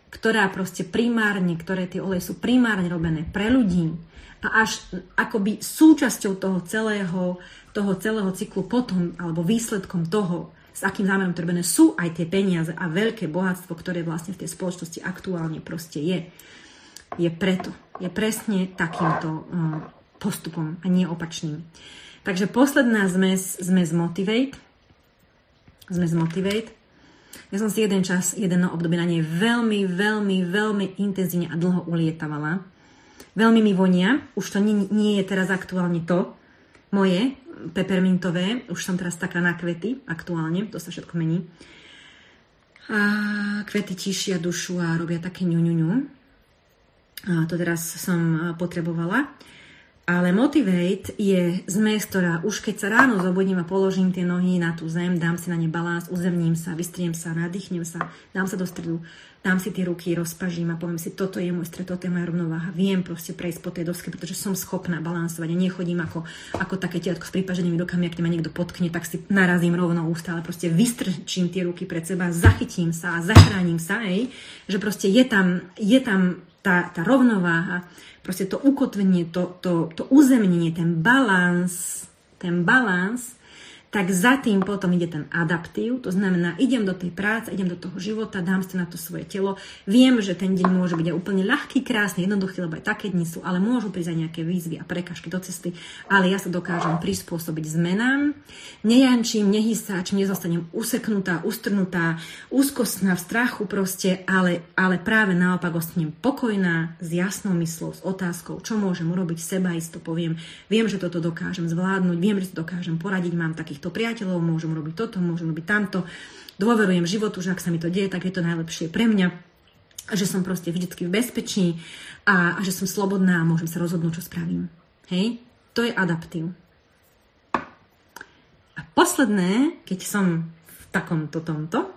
ktorá proste primárne, ktoré tie oleje sú primárne robené pre ľudí a až akoby súčasťou toho celého, toho celého cyklu potom, alebo výsledkom toho, s akým zámerom to robené, sú aj tie peniaze a veľké bohatstvo, ktoré vlastne v tej spoločnosti aktuálne proste je. Je preto. Je presne takýmto uh, postupom a nie opačným. Takže posledná zmes, zmes Motivate. Zmes Motivate ja som si jeden čas, jeden obdobie na nej veľmi, veľmi, veľmi intenzívne a dlho ulietavala. Veľmi mi vonia, už to nie, nie je teraz aktuálne to moje, pepermintové, už som teraz taká na kvety aktuálne, to sa všetko mení. A kvety tišia dušu a robia také ňuňuňu. A to teraz som potrebovala. Ale Motivate je zmes, ktorá už keď sa ráno zobudím a položím tie nohy na tú zem, dám si na ne balans, uzemním sa, vystriem sa, nadýchnem sa, dám sa do stredu, dám si tie ruky, rozpažím a poviem si, toto je môj stred, toto je moja rovnováha. Viem proste prejsť po tej doske, pretože som schopná balansovať a nechodím ako, ako také tietko s prípaženými rukami, ak ma niekto potkne, tak si narazím rovno ústa, ale proste vystrčím tie ruky pred seba, zachytím sa a zachránim sa, ej, že proste je tam, je tam tá, tá rovnováha proste to ukotvenie, to, to, to uzemnenie, ten balans, ten balans tak za tým potom ide ten adaptív, to znamená, idem do tej práce, idem do toho života, dám si na to svoje telo. Viem, že ten deň môže byť aj úplne ľahký, krásny, jednoduchý, lebo aj také dni sú, ale môžu prísť aj nejaké výzvy a prekažky do cesty, ale ja sa dokážem prispôsobiť zmenám. Nejančím, nehysáčim, nezostanem useknutá, ustrnutá, úzkostná, v strachu proste, ale, ale práve naopak ostanem pokojná, s jasnou myslou, s otázkou, čo môžem urobiť, seba isto poviem, viem, že toto dokážem zvládnuť, viem, že to dokážem poradiť, mám takých týchto priateľov, môžem robiť toto, môžem robiť tamto. Dôverujem životu, že ak sa mi to deje, tak je to najlepšie pre mňa že som proste vždycky v bezpečí a, a že som slobodná a môžem sa rozhodnúť, čo spravím. Hej? To je adaptív. A posledné, keď som v takomto tomto,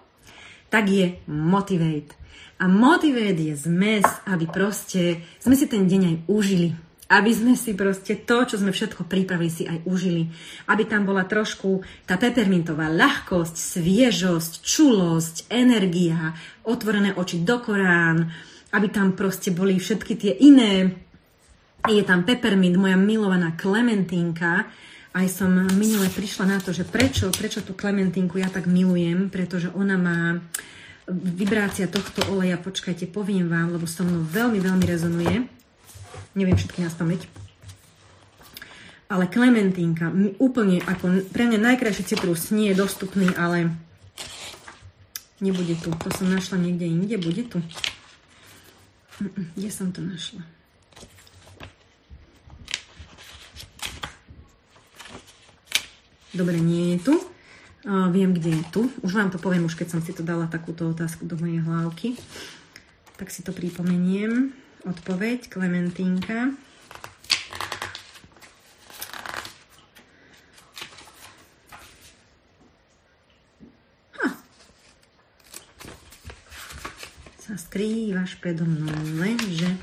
tak je motivate. A motivate je zmes, aby proste sme si ten deň aj užili aby sme si proste to, čo sme všetko pripravili, si aj užili. Aby tam bola trošku tá pepermintová ľahkosť, sviežosť, čulosť, energia, otvorené oči do Korán, aby tam proste boli všetky tie iné. Je tam peppermint, moja milovaná klementínka. Aj som minule prišla na to, že prečo, prečo tú klementinku ja tak milujem, pretože ona má vibrácia tohto oleja, počkajte, poviem vám, lebo so mnou veľmi, veľmi rezonuje neviem všetky na spameť. Ale klementínka, úplne ako pre mňa najkrajší citrus, nie je dostupný, ale nebude tu. To som našla niekde inde, bude tu. Kde som to našla? Dobre, nie je tu. Uh, viem, kde je tu. Už vám to poviem, už keď som si to dala takúto otázku do mojej hlavky. Tak si to pripomeniem. Odpoveď Klementínka. Sa skrývaš predo mnou, lenže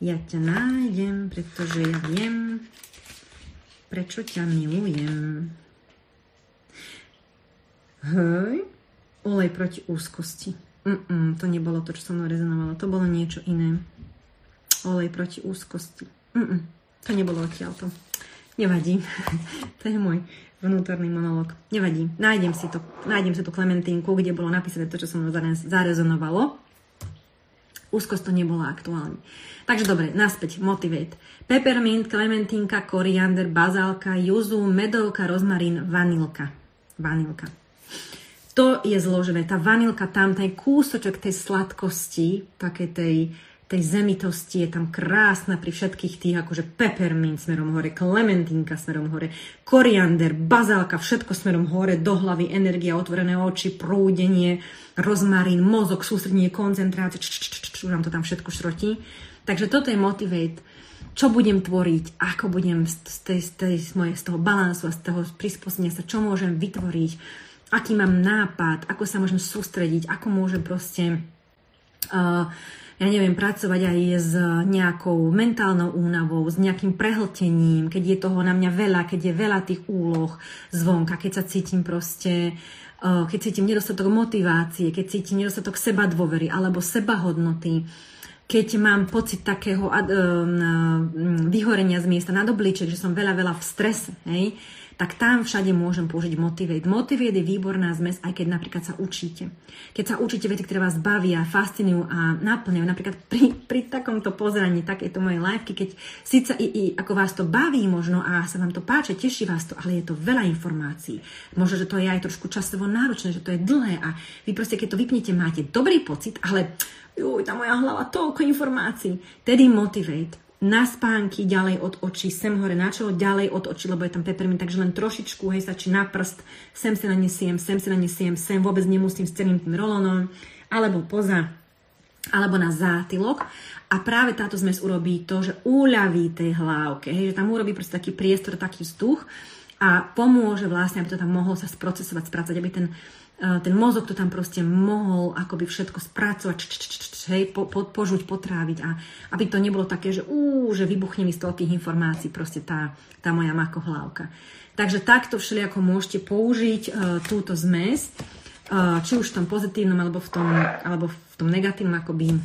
ja ťa nájdem, pretože ja viem, prečo ťa milujem. Hej, olej proti úzkosti. Mm-mm, to nebolo to, čo so mnou rezonovalo. To bolo niečo iné. Olej proti úzkosti. Mm-mm, to nebolo odtiaľto. Nevadí. to je môj vnútorný monolog. Nevadí. Nájdem si to. Nájdem si tú klementínku, kde bolo napísané to, čo so mnou zarezonovalo. Úzkosť to nebola aktuálne. Takže dobre, naspäť, motivate. Peppermint, klementínka, koriander, bazálka, juzu, medovka, rozmarín, vanilka. Vanilka. To je zložené. Tá vanilka tam, ten kúsočok tej sladkosti, také tej, tej zemitosti je tam krásna pri všetkých tých, akože peppermint smerom hore, klementínka smerom hore, koriander, bazálka, všetko smerom hore, do hlavy, energia, otvorené oči, prúdenie, rozmarín, mozog, sústredenie, koncentrácia, nám to tam všetko šrotí. Takže toto je motivate, čo budem tvoriť, ako budem z, tej, z, tej, z, moje, z toho balansu a z toho prispôsobenia sa, čo môžem vytvoriť, aký mám nápad, ako sa môžem sústrediť, ako môžem proste uh, ja neviem, pracovať aj s nejakou mentálnou únavou, s nejakým prehltením, keď je toho na mňa veľa, keď je veľa tých úloh zvonka, keď sa cítim proste, eh, keď cítim nedostatok motivácie, keď cítim nedostatok seba dôvery alebo seba hodnoty, keď mám pocit takého eh, vyhorenia z miesta na obliček, že som veľa, veľa v strese, hej, tak tam všade môžem použiť Motivate. Motivate je výborná zmes, aj keď napríklad sa učíte. Keď sa učíte veci, ktoré vás bavia, fascinujú a naplňajú, napríklad pri, pri takomto pozeraní takéto mojej liveky, keď síce i, i ako vás to baví možno a sa vám to páči, teší vás to, ale je to veľa informácií. Možno, že to je aj trošku časovo náročné, že to je dlhé a vy proste, keď to vypnete, máte dobrý pocit, ale juj, tá moja hlava, toľko informácií. Tedy Motivate na spánky, ďalej od očí, sem hore na čelo, ďalej od očí, lebo je tam peppermint, takže len trošičku, hej, či na prst, sem si nanesiem, sem si nanesiem, sem vôbec nemusím s celým tým rolónom, alebo poza, alebo na zátylok. A práve táto zmes urobí to, že uľaví tej hlávke, hej, že tam urobí proste taký priestor, taký vzduch a pomôže vlastne, aby to tam mohlo sa sprocesovať, spracovať, aby ten ten mozog to tam proste mohol akoby všetko spracovať, hej, po, po, požuť, potráviť a aby to nebolo také, že ú, že vybuchne mi z toľkých informácií proste tá, tá moja makohlávka. Takže takto všelijako môžete použiť uh, túto zmes, uh, či už v tom pozitívnom alebo v tom, alebo v tom negatívnom akoby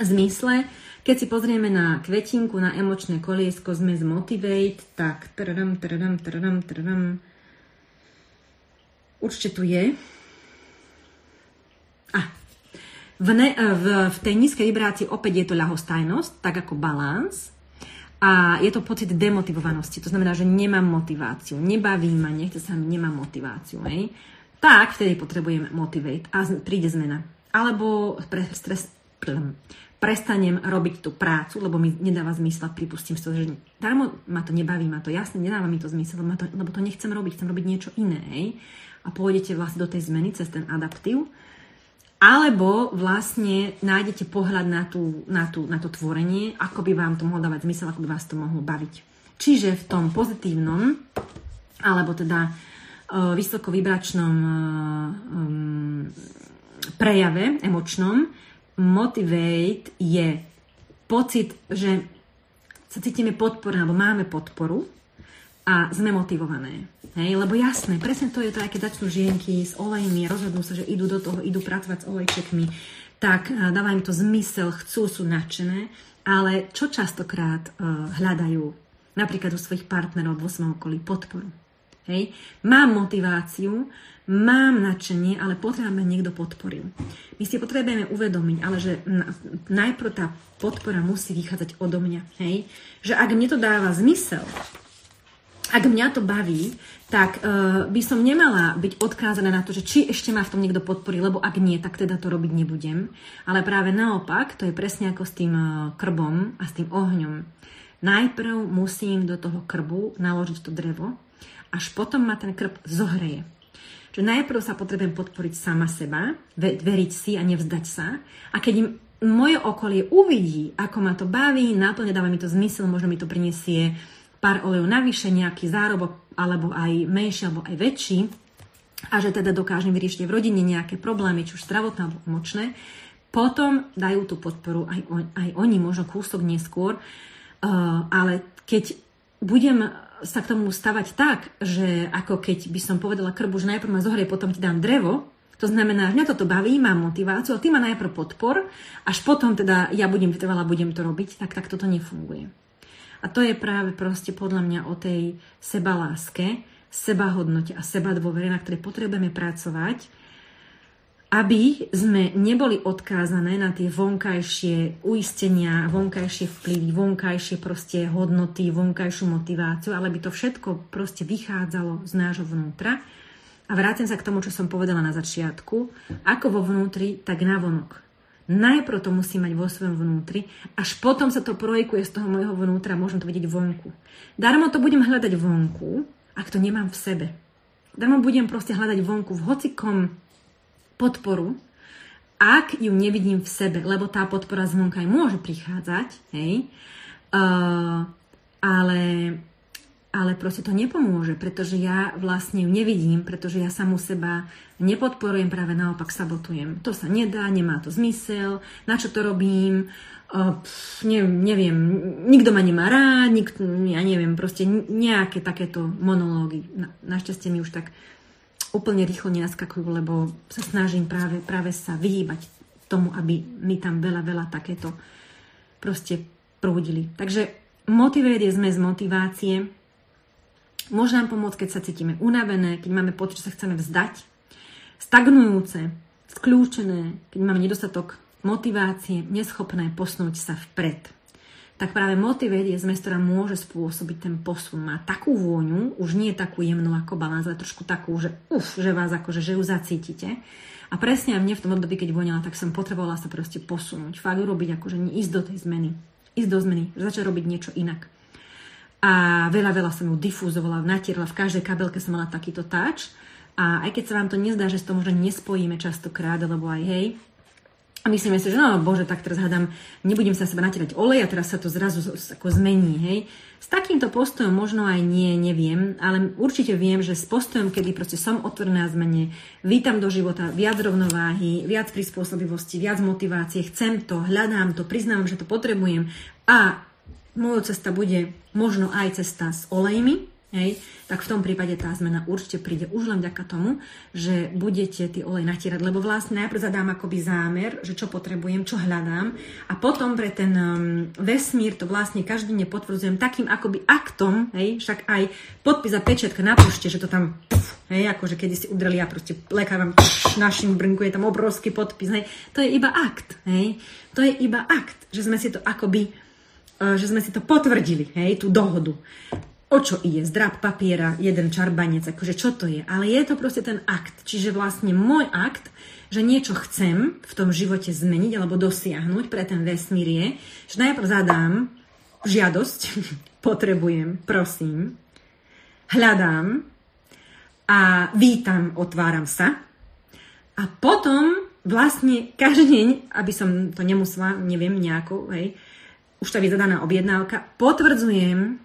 zmysle. Keď si pozrieme na kvetinku, na emočné koliesko zmes Motivate, tak tradam, tradam, tradam, tradam, Určite tu je. A v, ne, v, v tej nízkej vibrácii opäť je to ľahostajnosť, tak ako balans. A je to pocit demotivovanosti. To znamená, že nemám motiváciu. Nebaví ma, nechce sa mi, nemám motiváciu. Hej? Tak vtedy potrebujem motivate a príde zmena. Alebo pre, stres, pre, prestanem robiť tú prácu, lebo mi nedáva zmysel, pripustím si to, že darmo ma to nebaví, ma to jasne, nedáva mi to zmysel, lebo to, lebo to nechcem robiť, chcem robiť niečo iné. Hej? A pôjdete vlastne do tej zmeny cez ten adaptív. Alebo vlastne nájdete pohľad na, tú, na, tú, na to tvorenie, ako by vám to mohlo dávať zmysel, ako by vás to mohlo baviť. Čiže v tom pozitívnom, alebo teda uh, vysokovibračnom uh, um, prejave, emočnom, motivate je pocit, že sa cítime podporné, alebo máme podporu a sme motivované. Hej, lebo jasné, presne to je to, aj keď začnú žienky s olejmi, rozhodnú sa, že idú do toho, idú pracovať s olejčekmi, tak dáva im to zmysel, chcú, sú nadšené, ale čo častokrát uh, hľadajú napríklad u svojich partnerov vo svojom okolí podporu. Hej. Mám motiváciu, mám nadšenie, ale potrebujem, niekto podporil. My si potrebujeme uvedomiť, ale že najprv tá podpora musí vychádzať odo mňa. Hej. Že ak mne to dáva zmysel, ak mňa to baví, tak uh, by som nemala byť odkázaná na to, že či ešte ma v tom niekto podporí, lebo ak nie, tak teda to robiť nebudem. Ale práve naopak, to je presne ako s tým uh, krbom a s tým ohňom. Najprv musím do toho krbu naložiť to drevo, až potom ma ten krb zohreje. Čiže najprv sa potrebujem podporiť sama seba, veriť si a nevzdať sa. A keď im moje okolie uvidí, ako ma to baví, náplne dáva mi to zmysel, možno mi to prinesie pár olejov navyše, nejaký zárobok, alebo aj menší, alebo aj väčší, a že teda dokážem vyriešiť v rodine nejaké problémy, či už zdravotné alebo emočné, potom dajú tú podporu aj, on, aj oni, možno kúsok neskôr, uh, ale keď budem sa k tomu stavať tak, že ako keď by som povedala krbu, že najprv ma zohrie, potom ti dám drevo, To znamená, že mňa toto baví, mám motiváciu, a ty ma najprv podpor, až potom teda ja budem vytrvala, budem to robiť, tak, tak toto nefunguje. A to je práve proste podľa mňa o tej sebaláske, sebahodnote a seba dôvere, na ktorej potrebujeme pracovať, aby sme neboli odkázané na tie vonkajšie uistenia, vonkajšie vplyvy, vonkajšie proste hodnoty, vonkajšiu motiváciu, ale by to všetko proste vychádzalo z nášho vnútra a vrátim sa k tomu, čo som povedala na začiatku. Ako vo vnútri, tak na vonok. Najprv to musí mať vo svojom vnútri, až potom sa to projekuje z toho môjho vnútra, môžem to vidieť vonku. Darmo to budem hľadať vonku, ak to nemám v sebe. Darmo budem proste hľadať vonku v hocikom podporu, ak ju nevidím v sebe, lebo tá podpora zvonka aj môže prichádzať, hej, uh, ale ale proste to nepomôže, pretože ja vlastne ju nevidím, pretože ja samú seba nepodporujem, práve naopak sabotujem. To sa nedá, nemá to zmysel, na čo to robím, pff, ne, neviem, nikto ma nemá rád, nikto, ja neviem, proste nejaké takéto monológy. Na, našťastie mi už tak úplne rýchlo nenaskakujú, lebo sa snažím práve, práve sa vyhýbať tomu, aby mi tam veľa, veľa takéto proste prúdili. Takže motivuje je zmes motivácie, Môže nám pomôcť, keď sa cítime unavené, keď máme pocit, že sa chceme vzdať, stagnujúce, skľúčené, keď máme nedostatok motivácie, neschopné posunúť sa vpred. Tak práve motivét je zmes, ktorá môže spôsobiť ten posun. Má takú vôňu, už nie takú jemnú ako balans, ale trošku takú, že uf, že vás akože, že ju zacítite. A presne mne v tom období, keď voňala, tak som potrebovala sa proste posunúť. Fakt urobiť akože ísť do tej zmeny. Ísť do zmeny, začať robiť niečo inak a veľa, veľa som ju difúzovala, natierala, v každej kabelke som mala takýto táč a aj keď sa vám to nezdá, že to možno nespojíme častokrát, lebo aj hej, a myslíme si, že no bože, tak teraz hádam, nebudem sa seba natierať olej a teraz sa to zrazu ako zmení, hej. S takýmto postojom možno aj nie, neviem, ale určite viem, že s postojom, kedy proste som otvorená zmene, vítam do života viac rovnováhy, viac prispôsobivosti, viac motivácie, chcem to, hľadám to, priznávam, že to potrebujem a Mojou cesta bude možno aj cesta s olejmi, hej, tak v tom prípade tá zmena určite príde už len vďaka tomu, že budete tie olej natierať, lebo vlastne najprv zadám akoby zámer, že čo potrebujem, čo hľadám. A potom pre ten um, vesmír to vlastne každý deň potvrdzujem takým akoby aktom, hej, však aj podpis a pečiatka na pošte, že to tam hej, akože kedy si udreli a proste lekávam našim brnku, je tam obrovský podpis, hej, to je iba akt, hej, to je iba akt, že sme si to akoby že sme si to potvrdili, hej, tú dohodu. O čo ide? Zdrab papiera, jeden čarbanec, akože čo to je? Ale je to proste ten akt. Čiže vlastne môj akt, že niečo chcem v tom živote zmeniť alebo dosiahnuť pre ten vesmír je, že najprv zadám žiadosť, potrebujem, prosím, hľadám a vítam, otváram sa a potom vlastne každý deň, aby som to nemusela, neviem, nejako, hej, už tá vyzadaná objednávka. Potvrdzujem,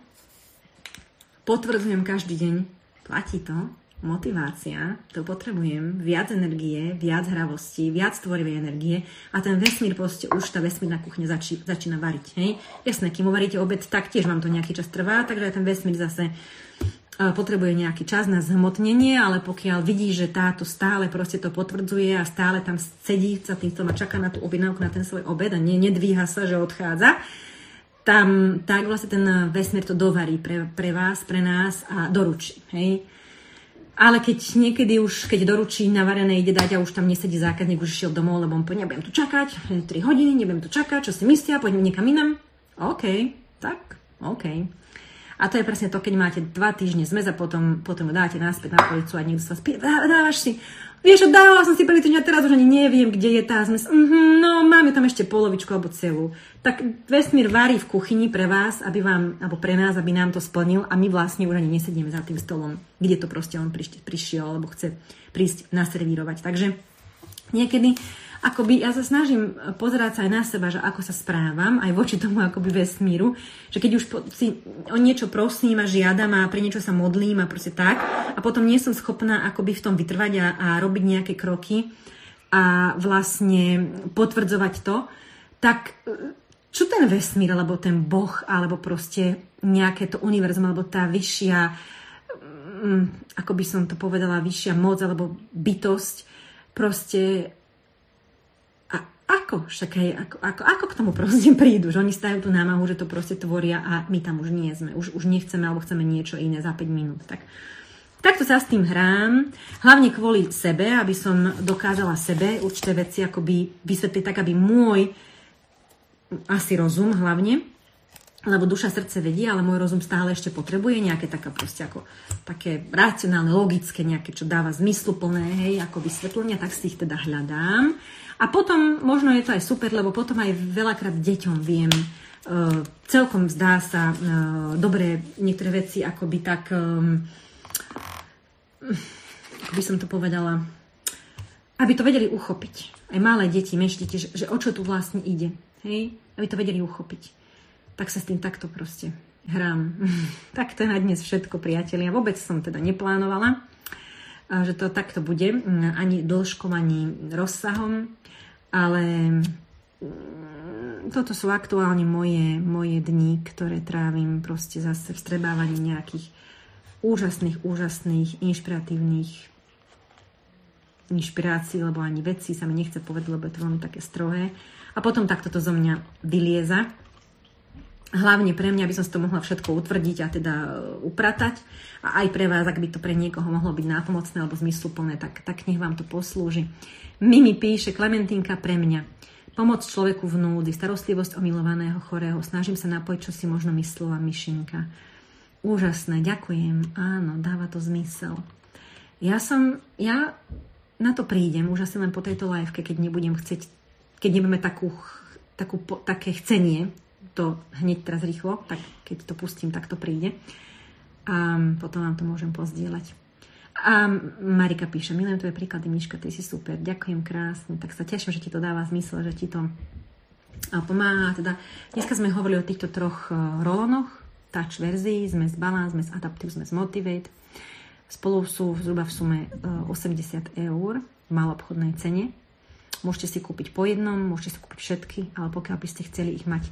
potvrdzujem každý deň, platí to, motivácia, to potrebujem, viac energie, viac hravosti, viac tvorivej energie a ten vesmír proste už tá vesmírna kuchňa zači, začína variť. Hej? Jasné, kým uvaríte obed, tak tiež vám to nejaký čas trvá, takže ten vesmír zase potrebuje nejaký čas na zhmotnenie, ale pokiaľ vidí, že táto stále proste to potvrdzuje a stále tam sedí za týmto a čaká na tú objednávku, na ten svoj obed a ne, nedvíha sa, že odchádza, tam tak vlastne ten vesmír to dovarí pre, pre vás, pre nás a doručí. Hej? Ale keď niekedy už, keď doručí navarené, ide dať a už tam nesedí zákazník, už išiel domov, lebo on povie, nebudem tu čakať, 3 hodiny, nebudem tu čakať, čo si myslia, poďme niekam inam. OK, tak, OK. A to je presne to, keď máte dva týždne zmes a potom, potom dáte náspäť na policu a niekto sa vás pýta, dávaš si, vieš, dávala som si prvý týždeň a teraz už ani neviem, kde je tá zmes. Mm-hmm, no, máme tam ešte polovičku alebo celú. Tak vesmír varí v kuchyni pre vás, aby vám, alebo pre nás, aby nám to splnil a my vlastne už ani nesedíme za tým stolom, kde to proste on prišiel alebo chce prísť naservírovať. Takže niekedy akoby ja sa snažím pozerať sa aj na seba, že ako sa správam, aj voči tomu akoby vesmíru, že keď už po, si o niečo prosím a žiadam a pre niečo sa modlím a proste tak a potom nie som schopná akoby v tom vytrvať a, a robiť nejaké kroky a vlastne potvrdzovať to, tak čo ten vesmír, alebo ten boh, alebo proste nejaké to univerzum, alebo tá vyššia, mm, ako by som to povedala, vyššia moc, alebo bytosť, proste ako, však hej, ako, ako, ako k tomu proste prídu, že oni stajú tú námahu, že to proste tvoria a my tam už nie sme, už, už nechceme alebo chceme niečo iné za 5 minút. Tak, takto sa s tým hrám, hlavne kvôli sebe, aby som dokázala sebe určité veci akoby vysvetliť tak, aby môj asi rozum hlavne, lebo duša, srdce vedí, ale môj rozum stále ešte potrebuje nejaké také proste ako také racionálne, logické, nejaké, čo dáva zmysluplné, hej, ako vysvetlenia, tak si ich teda hľadám. A potom možno je to aj super, lebo potom aj veľakrát deťom viem uh, celkom zdá sa uh, dobre niektoré veci akoby tak um, ako by som to povedala aby to vedeli uchopiť. Aj malé deti, menšie deti, že, že o čo tu vlastne ide. Hej? Aby to vedeli uchopiť tak sa s tým takto proste hrám. tak to je na dnes všetko, priatelia. Vôbec som teda neplánovala, že to takto bude, ani dĺžkom, ani rozsahom, ale mm, toto sú aktuálne moje, moje dni, ktoré trávim proste zase v strebávaní nejakých úžasných, úžasných, inšpiratívnych inšpirácií, lebo ani veci sa mi nechce povedať, lebo je to veľmi také strohé. A potom takto to zo mňa vylieza hlavne pre mňa, aby som si to mohla všetko utvrdiť a teda e, upratať. A aj pre vás, ak by to pre niekoho mohlo byť nápomocné alebo zmysluplné, tak, tak nech vám to poslúži. Mimi píše, Klementínka pre mňa. Pomoc človeku v núdy, starostlivosť o milovaného chorého. Snažím sa napojiť, čo si možno myslela myšinka. Úžasné, ďakujem. Áno, dáva to zmysel. Ja som, ja na to prídem, už asi len po tejto liveke, keď nebudem chcieť, keď nebudeme takú, takú, také chcenie to hneď teraz rýchlo, tak keď to pustím, tak to príde. A potom vám to môžem pozdieľať. A Marika píše, milujem tvoje príklady, Miška, ty si super, ďakujem krásne, tak sa teším, že ti to dáva zmysel, že ti to pomáha. Teda dneska sme hovorili o týchto troch e, rolonoch, touch verzii, sme z balance, sme z adaptive, sme z motivate. Spolu sú zhruba v sume 80 e, eur v malobchodnej cene. Môžete si kúpiť po jednom, môžete si kúpiť všetky, ale pokiaľ by ste chceli ich mať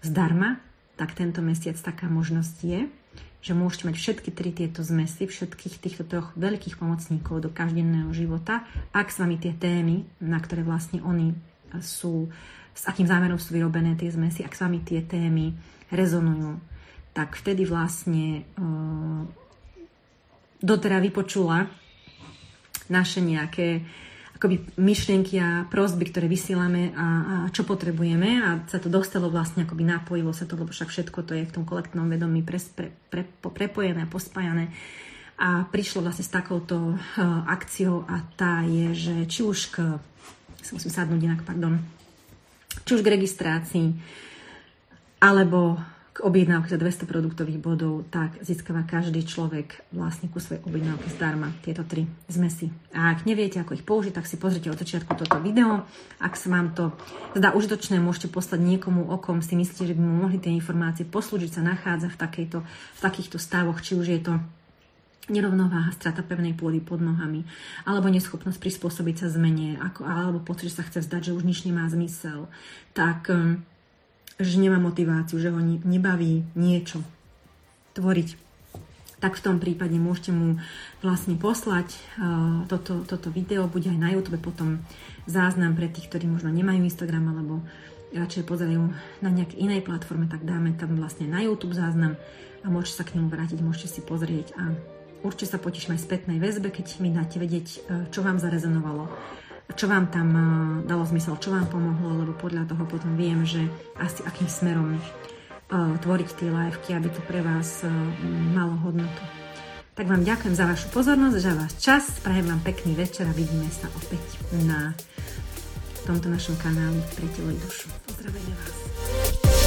zdarma, tak tento mesiac taká možnosť je, že môžete mať všetky tri tieto zmesy, všetkých týchto troch veľkých pomocníkov do každodenného života, ak s vami tie témy, na ktoré vlastne oni sú, s akým zámerom sú vyrobené tie zmesy, ak s vami tie témy rezonujú, tak vtedy vlastne uh, dotera vypočula naše nejaké akoby myšlienky a prosby, ktoré vysielame a, a čo potrebujeme a sa to dostalo vlastne, akoby napojilo sa to, lebo však všetko to je v tom kolektívnom vedomí pre, pre, pre, prepojené pospájané. A prišlo vlastne s takouto uh, akciou a tá je, že či už k, musím sadnúť inak, pardon, či už k registrácii, alebo k objednávke za 200 produktových bodov, tak získava každý človek vlastne ku svojej objednávke zdarma tieto tri zmesy. A ak neviete, ako ich použiť, tak si pozrite od začiatku toto video. Ak sa vám to zdá užitočné, môžete poslať niekomu, okom si myslíte, že by mu mohli tie informácie poslúžiť, sa nachádza v, takejto, v takýchto stavoch, či už je to nerovnováha, strata pevnej pôdy pod nohami, alebo neschopnosť prispôsobiť sa zmene, ako, alebo pocit, že sa chce vzdať, že už nič nemá zmysel, tak um, že nemá motiváciu, že ho nebaví niečo tvoriť, tak v tom prípade môžete mu vlastne poslať uh, toto, toto video, bude aj na YouTube potom záznam pre tých, ktorí možno nemajú Instagram alebo radšej pozerajú na nejakej inej platforme, tak dáme tam vlastne na YouTube záznam a môžete sa k nemu vrátiť, môžete si pozrieť a určite sa poteším aj spätnej väzbe, keď mi dáte vedieť, uh, čo vám zarezonovalo čo vám tam eh, dalo zmysel, čo vám pomohlo, lebo podľa toho potom viem, že asi akým smerom uh, tvoriť tie liveky, aby to pre vás uh, malo hodnotu. Tak vám ďakujem za vašu pozornosť, za váš čas, prajem vám pekný večer a vidíme sa opäť na tomto našom kanáli Pre telo i dušu. Pozdravujeme vás.